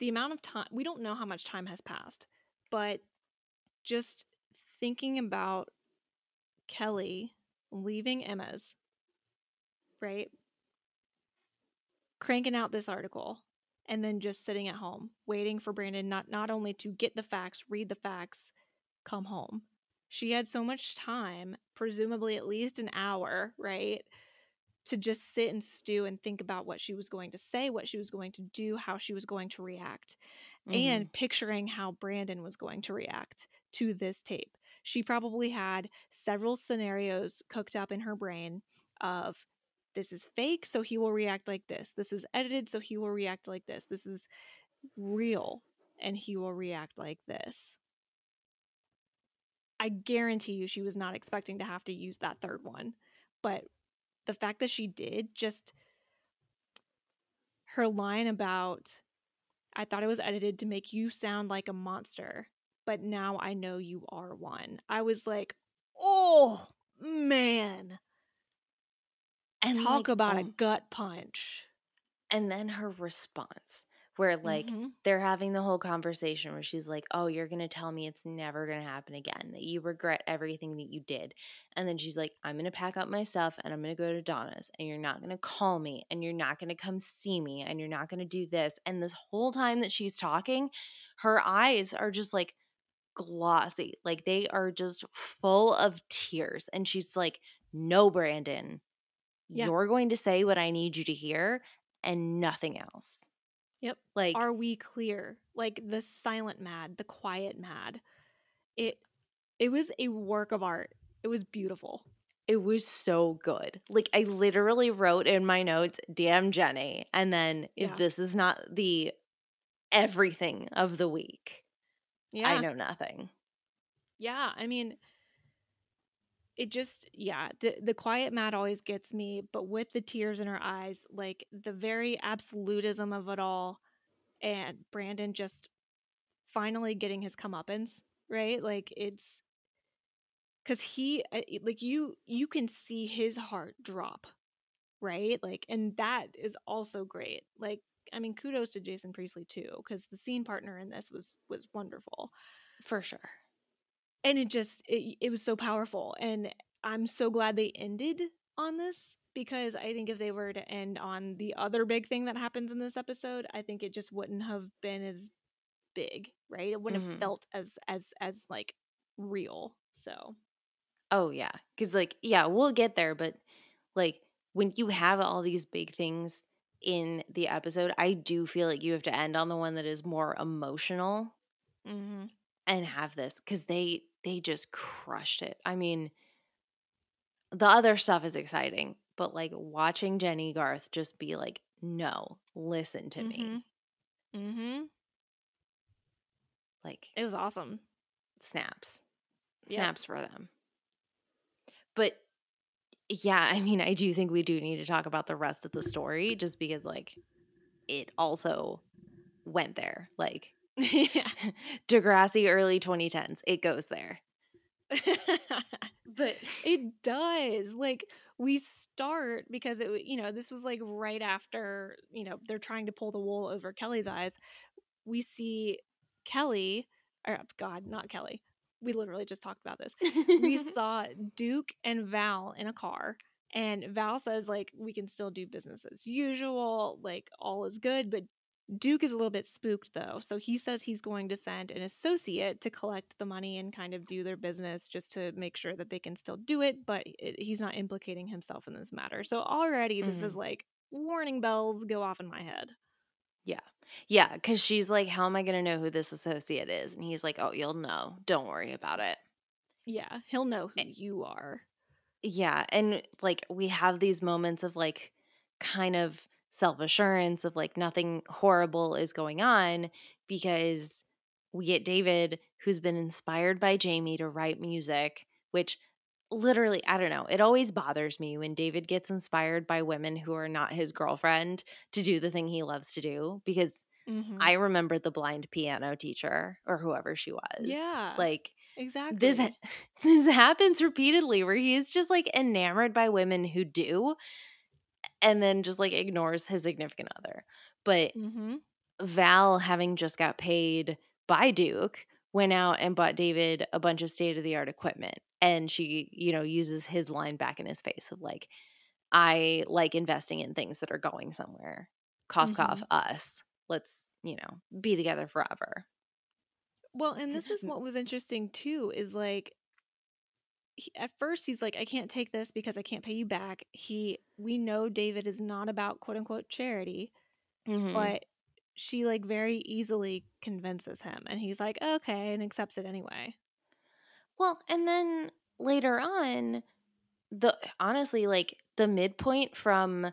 the amount of time we don't know how much time has passed, but just thinking about Kelly leaving Emma's, right? Cranking out this article and then just sitting at home waiting for Brandon not not only to get the facts, read the facts, come home. She had so much time, presumably at least an hour, right? To just sit and stew and think about what she was going to say, what she was going to do, how she was going to react and mm-hmm. picturing how Brandon was going to react to this tape. She probably had several scenarios cooked up in her brain of this is fake, so he will react like this. This is edited, so he will react like this. This is real, and he will react like this. I guarantee you she was not expecting to have to use that third one. But the fact that she did, just her line about I thought it was edited to make you sound like a monster, but now I know you are one. I was like, oh man, and talk like, about a oh, gut punch. and then her response where like Mhm. they're having the whole conversation where she's like oh you're gonna tell me it's never gonna happen again that you regret everything that you did and then she's like i'm gonna pack up my stuff and i'm gonna go to donna's and you're not gonna call me and you're not gonna come see me and you're not gonna do this and this whole time that she's talking her eyes are just like glossy like they are just full of tears and she's like no brandon Yeah. you're going to say what i need you to hear and nothing else Yep. like Are we clear? Like the silent mad, the quiet mad. It it was a work of art. It was beautiful. It was so good. Like I literally wrote in my notes, "Damn Jennie," and then Yeah. if this is not the everything of the week, Yeah. I know nothing. Yeah, I mean, it just yeah, d- the quiet mad always gets me, but with the tears in her eyes, like the very absolutism of it all, and Brandon just finally getting his comeuppance, right? Like it's because he uh, like you you can see his heart drop, right? Like, and that is also great. Like, I mean, kudos to Jason Priestley too, because the scene partner in this was was wonderful For sure. And it just it, it was so powerful and i'm so glad they ended on this because i think if they were to end on the other big thing that happens in this episode i think it just wouldn't have been as big right it wouldn't Mhm. have felt as as as like real so Oh yeah, cuz like yeah, we'll get there, but like when you have all these big things in the episode, I do feel like you have to end on the one that is more emotional mm-hmm. And have this cuz they they just crushed it. I mean, the other stuff is exciting, but like watching Jennie Garth just be like, "No, listen to Mhm. me." Mm-hmm. Like It was awesome. snaps. Snaps for them. But yeah, I mean, I do think we do need to talk about the rest of the story just because like it also went there. Like yeah. Degrassi early 2010s, it goes there. But it does. Like we start because it, you know, this was like right after, you know, they're trying to pull the wool over Kelly's eyes. We see Kelly, or God, not Kelly. We literally just talked about this. we saw Duke and Val in a car. And Val says, like, we can still do business as usual, like, all is good. But Duke is a little bit spooked, though. So he says he's going to send an associate to collect the money and kind of do their business just to make sure that they can still do it. But it, he's not implicating himself in this matter. So already, this is like warning bells go off in my head. yeah, Yeah. because she's like, How am I going to know who this associate is? And he's like, Oh, you'll know. Don't worry about it. Yeah, he'll know who Eh. you are. Yeah. And like, we have these moments of like kind of self assurance of like nothing horrible is going on because we get David, who's been inspired by Jamie to write music, which literally, I don't know, it always bothers me when David gets inspired by women who are not his girlfriend to do the thing he loves to do because Mhm. I remember the blind piano teacher or whoever she was. Yeah. Like, exactly. this this happens repeatedly where he's just like enamored by women who do and then just like ignores his significant other. But hmm val having just got paid by duke went out and bought david a bunch of state of the art equipment and she you know uses his line back in his face of like i like investing in things that are going somewhere. Cough cough us. Let's you know be together forever. Well, and this is what was interesting too is like he, at first he's like I can't take this because I can't pay you back. He we know David is not about quote unquote charity, Mhm. but she like very easily convinces him and he's like okay and accepts it anyway. Well, and then later on, the honestly, like the midpoint from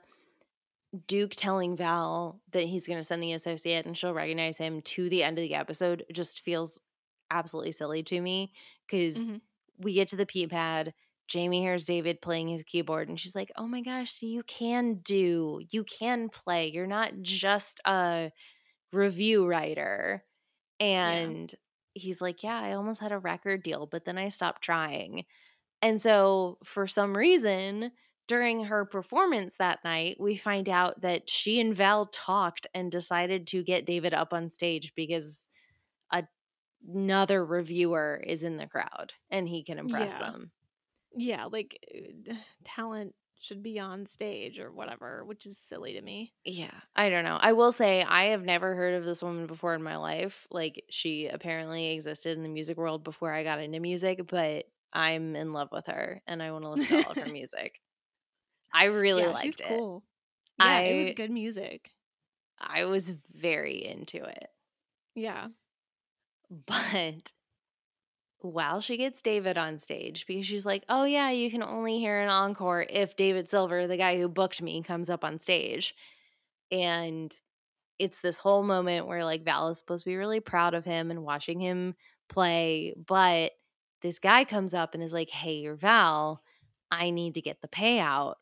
Duke telling Val that he's going to send the associate and she'll recognize him to the end of the episode just feels absolutely silly to me because Mhm. We get to the PPAD. Jamie hears David playing his keyboard and she's like, Oh my gosh, you can do, you can play. You're not just a review writer. And he's like, Yeah, I almost had a record deal, but then I stopped trying. And so, for some reason, during her performance that night, we find out that she and Val talked and decided to get David up on stage because a- another reviewer is in the crowd and he can impress Yeah. them. Yeah, like uh, talent should be on stage or whatever, which is silly to me. Yeah, I don't know. I will say I have never heard of this woman before in my life. Like she apparently existed in the music world before I got into music, but I'm in love with her and I want to listen to all of her music. I really yeah, liked it. cool. Yeah, it was good music. I was very into it. Yeah. But while she gets David on stage, because she's like, oh, yeah, you can only hear an encore if David Silver, the guy who booked me, comes up on stage. And it's this whole moment where like Val is supposed to be really proud of him and watching him play. But this guy comes up and is like, hey, you're Val. I need to get the payout.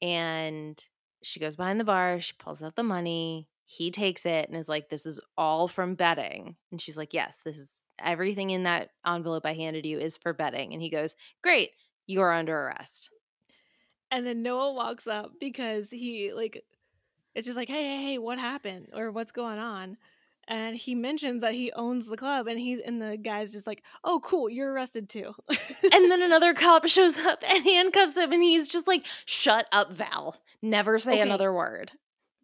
And she goes behind the bar, she pulls out the money. He takes it and is like, This is all from betting. And she's like, Yes, this is everything in that envelope I handed you is for betting. And he goes, Great, you're under arrest. And then Noah walks up because he like it's just like, hey, hey, hey, what happened? Or what's going on? And he mentions that he owns the club and he's and the guy's just like, Oh, cool, you're arrested too. And then another cop shows up and handcuffs him, and he's just like, Shut up, Val. Never say Okay. another word.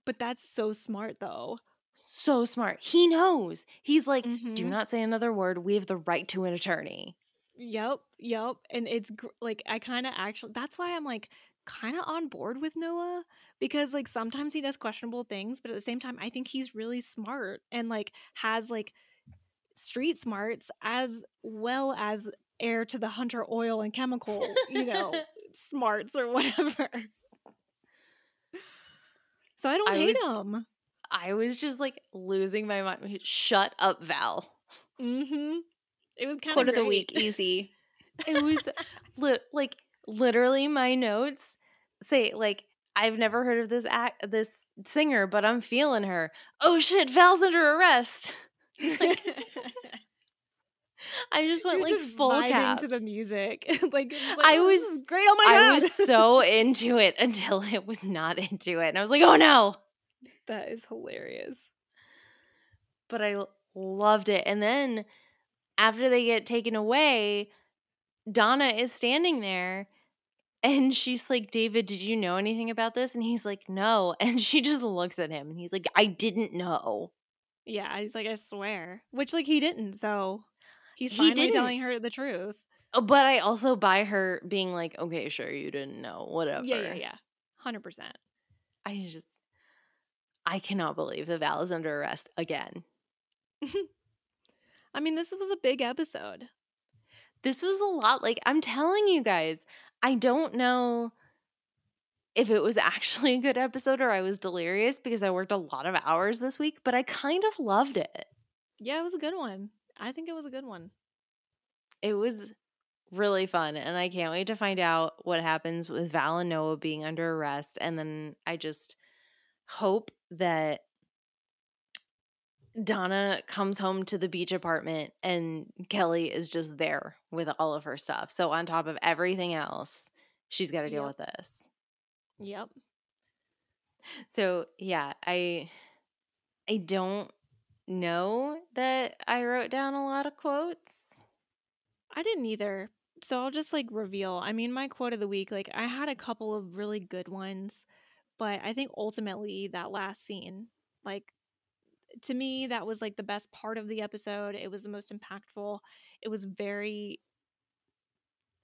But that's so smart though. So smart. He knows. He's like, Do Mhm. not say another word. We have the right to an attorney. Yep, yep. And it's gr- like I kind of actually that's why I'm like kind of on board with Noah because like sometimes he does questionable things, but at the same time I think he's really smart and like has like street smarts as well as heir to the hunter oil and chemical, you know, smarts or whatever. So I don't I hate was- him. I was just like losing my mind. Shut up, Val. Mm-hmm. It was kind Quote of of the week, easy. It was li- like literally my notes say like I've never heard of this act this singer, but I'm feeling her. Oh shit, Val's under arrest. I just went You're like just full caps. to the music. like, like, I "Oh, was- great. on my own. I was so into it until it was not into it. And I was like, oh no. that is hilarious. But I loved it. And then after they get taken away, Donna is standing there and she's like, David, did you know anything about this? And he's like, no. And she just looks at him and he's like, I didn't know. Yeah, he's like, I swear, which like he didn't. So he's He didn't. telling her the truth. Uh, But I also buy her being like, okay, sure, you didn't know, whatever. Yeah, yeah, yeah, hundred percent. I just, I cannot believe that Val is under arrest again. I mean, this was a big episode. this was a lot like i'm telling you guys i don't know if it was actually a good episode or i was delirious because i worked a lot of hours this week but i kind of loved it Yeah, it was a good one. I think it was a good one. it was really fun and i can't wait to find out what happens with val and noah being under arrest and then i just hope that donna comes home to the beach apartment and kelly is just there with all of her stuff so on top of everything else she's got to deal Yep. with this Yep. so yeah i i don't know that i wrote down a lot of quotes I didn't either. So I'll just like reveal. I mean, my quote of the week, like I had a couple of really good ones, but I think ultimately that last scene, like to me, that was like the best part of the episode. It was the most impactful. It was very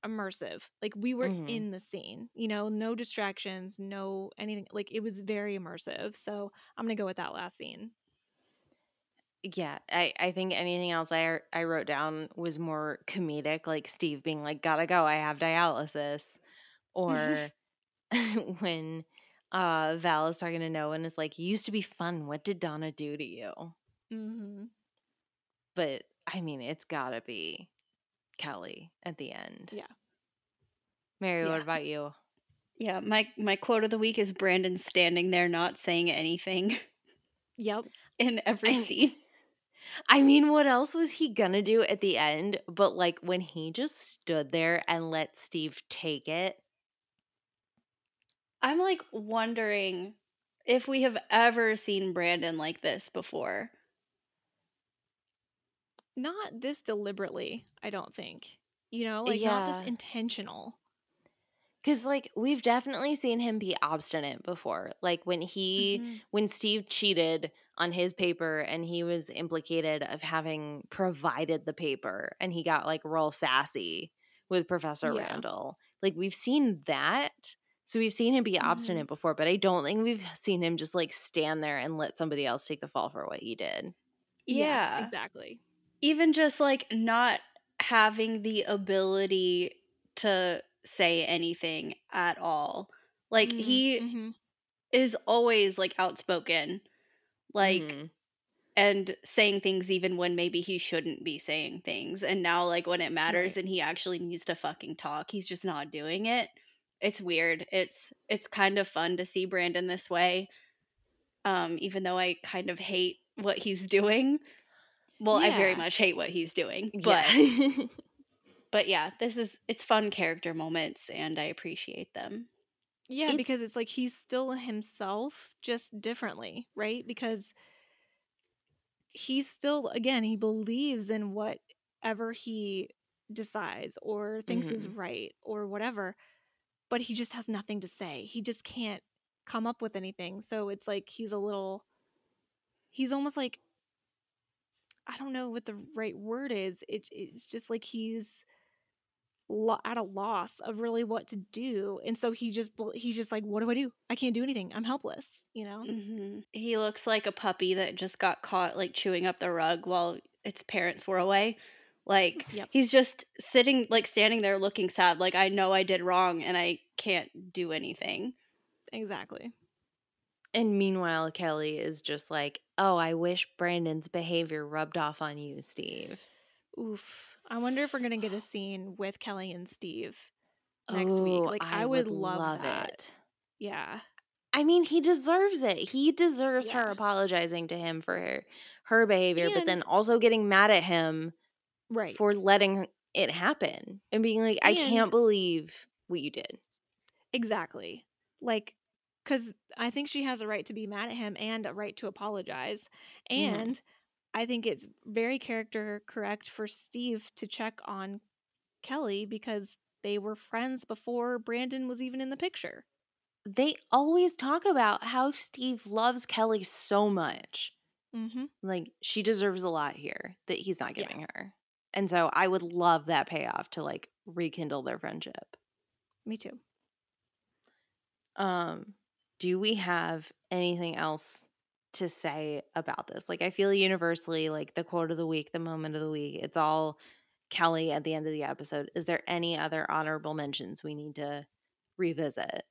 immersive. Like we were Mhm. in the scene, you know, no distractions, no anything. Like it was very immersive. So I'm going to go with that last scene. Yeah, I, I think anything else I I wrote down was more comedic, like Steve being like, "Gotta go, I have dialysis," or when uh, Val is talking to Noah and is like, "You used to be fun. What did Donna do to you?" Mm-hmm. But I mean, it's gotta be Kelly at the end. Yeah. Mary, Yeah. what about you? Yeah, my my quote of the week is Brandon standing there not saying anything Yep. in every scene. I mean, what else was he gonna do at the end? But like when he just stood there and let Steve take it. I'm like wondering if we have ever seen Brandon like this before. Not this deliberately, I don't think. You know, like not this intentional. Cause like we've definitely seen him be obstinate before. Like when he Mhm. when Steve cheated on his paper and he was implicated of having provided the paper and he got like real sassy with Professor Yeah. Randall. Like we've seen that. So we've seen him be obstinate before, but I don't think we've seen him just like stand there and let somebody else take the fall for what he did. Yeah. exactly. Even just like not having the ability to say anything at all. Like Mm, he mhm. is always like outspoken. Like Mhm. and saying things even when maybe he shouldn't be saying things. And now, like, when it matters Right. and he actually needs to fucking talk, he's just not doing it. It's weird. It's it's kind of fun to see Brandon this way. Um, even though I kind of hate what he's doing. Well, I very much hate what he's doing. But Yeah. but yeah, this is it's fun character moments and I appreciate them. Yeah, It's- because it's like he's still himself, just differently, right? Because he's still, again, he believes in whatever he decides or thinks is mm-hmm. right or whatever, but he just has nothing to say. He just can't come up with anything. So it's like he's a little, he's almost like, I don't know what the right word is. It, it's just like he's lo- at a loss of really what to do and so he just he's just like what do i do i can't do anything i'm helpless you know hmm He looks like a puppy that just got caught like chewing up the rug while its parents were away. Like Yep. he's just sitting like standing there looking sad like I know I did wrong and I can't do anything. exactly And meanwhile, Kelly is just like, oh, I wish Brandon's behavior rubbed off on you, Steve. Oof. I wonder if we're gonna get a scene with Kelly and Steve next week. Like I, would, love, that. it. Yeah. I mean, he deserves it. He deserves her apologizing to him for her, her behavior, but then also getting mad at him Right. for letting it happen and being like, I can't believe what you did. Exactly. Like, because I think she has a right to be mad at him and a right to apologize. Mhm. And I think it's very character correct for Steve to check on Kelly because they were friends before Brandon was even in the picture. They always talk about how Steve loves Kelly so much. Mm-hmm. Like, she deserves a lot here that he's not Yeah. giving her. And so I would love that payoff to like rekindle their friendship. Me too. Um, do we have anything else to say about this? Like, I feel universally like the quote of the week, the moment of the week, it's all Kelly at the end of the episode. Is there any other honorable mentions we need to revisit?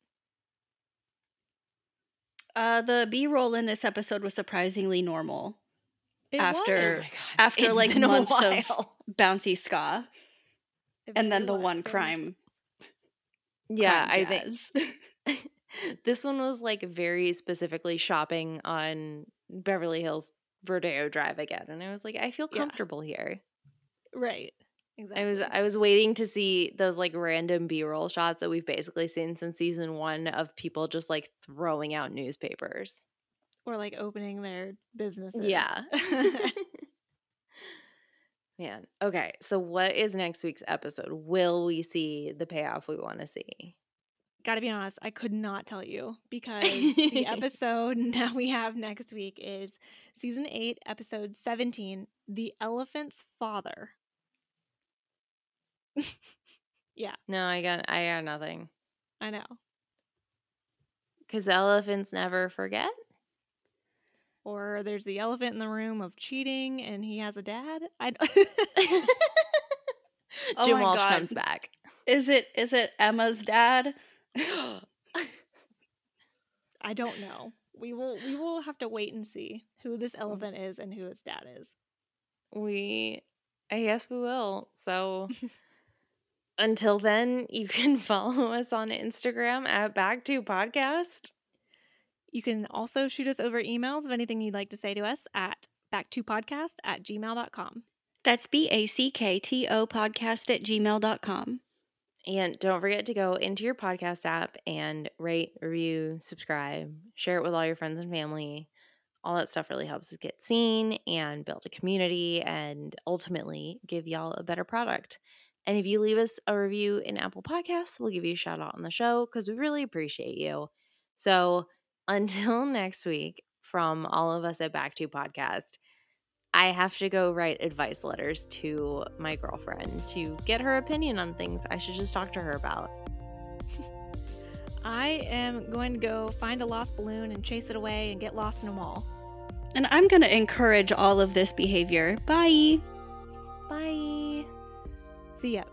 Uh, the B roll in this episode was surprisingly normal. It After- after, it's like, a months of- while. Bouncy ska, and then the one crime. yeah, crime I think. this one was like very specifically shopping on Beverly Hills Rodeo Drive again, and I was like, I feel Yeah. comfortable here. Right. Exactly. I was I was waiting to see those like random B-roll shots that we've basically seen since season 1 of people just like throwing out newspapers. or like opening their businesses. Yeah. Man. Okay, so what is next week's episode? Will we see the payoff we want to see? Gotta be honest, I could not tell you because the episode that we have next week is season 8, episode 17, The Elephant's Father. yeah, No, I got I got nothing. I know. Cuz elephants never forget. Or there's the elephant in the room of cheating and he has a dad. I Oh Jim my Walsh God. comes back. Is it is it Emma's dad? I don't know. We will we will have to wait and see who this elephant is and who his dad is. We, I guess we will. So until then, you can follow us on Instagram at Back to Podcast. You can also shoot us over emails of anything you'd like to say to us at backtopodcast at gmail.com. That's B A C K T O podcast at gmail.com. And don't forget to go into your podcast app and rate, review, subscribe, share it with all your friends and family. All that stuff really helps us get seen and build a community and ultimately give y'all a better product. And if you leave us a review in Apple Podcasts, we'll give you a shout out on the show because we really appreciate you. So until next week, from all of us at Back to Podcast, I have to go write advice letters to my girlfriend to get her opinion on things I should just talk to her about. I am going to go find a lost balloon and chase it away and get lost in a mall. And I'm going to encourage all of this behavior. Bye. Bye. See ya.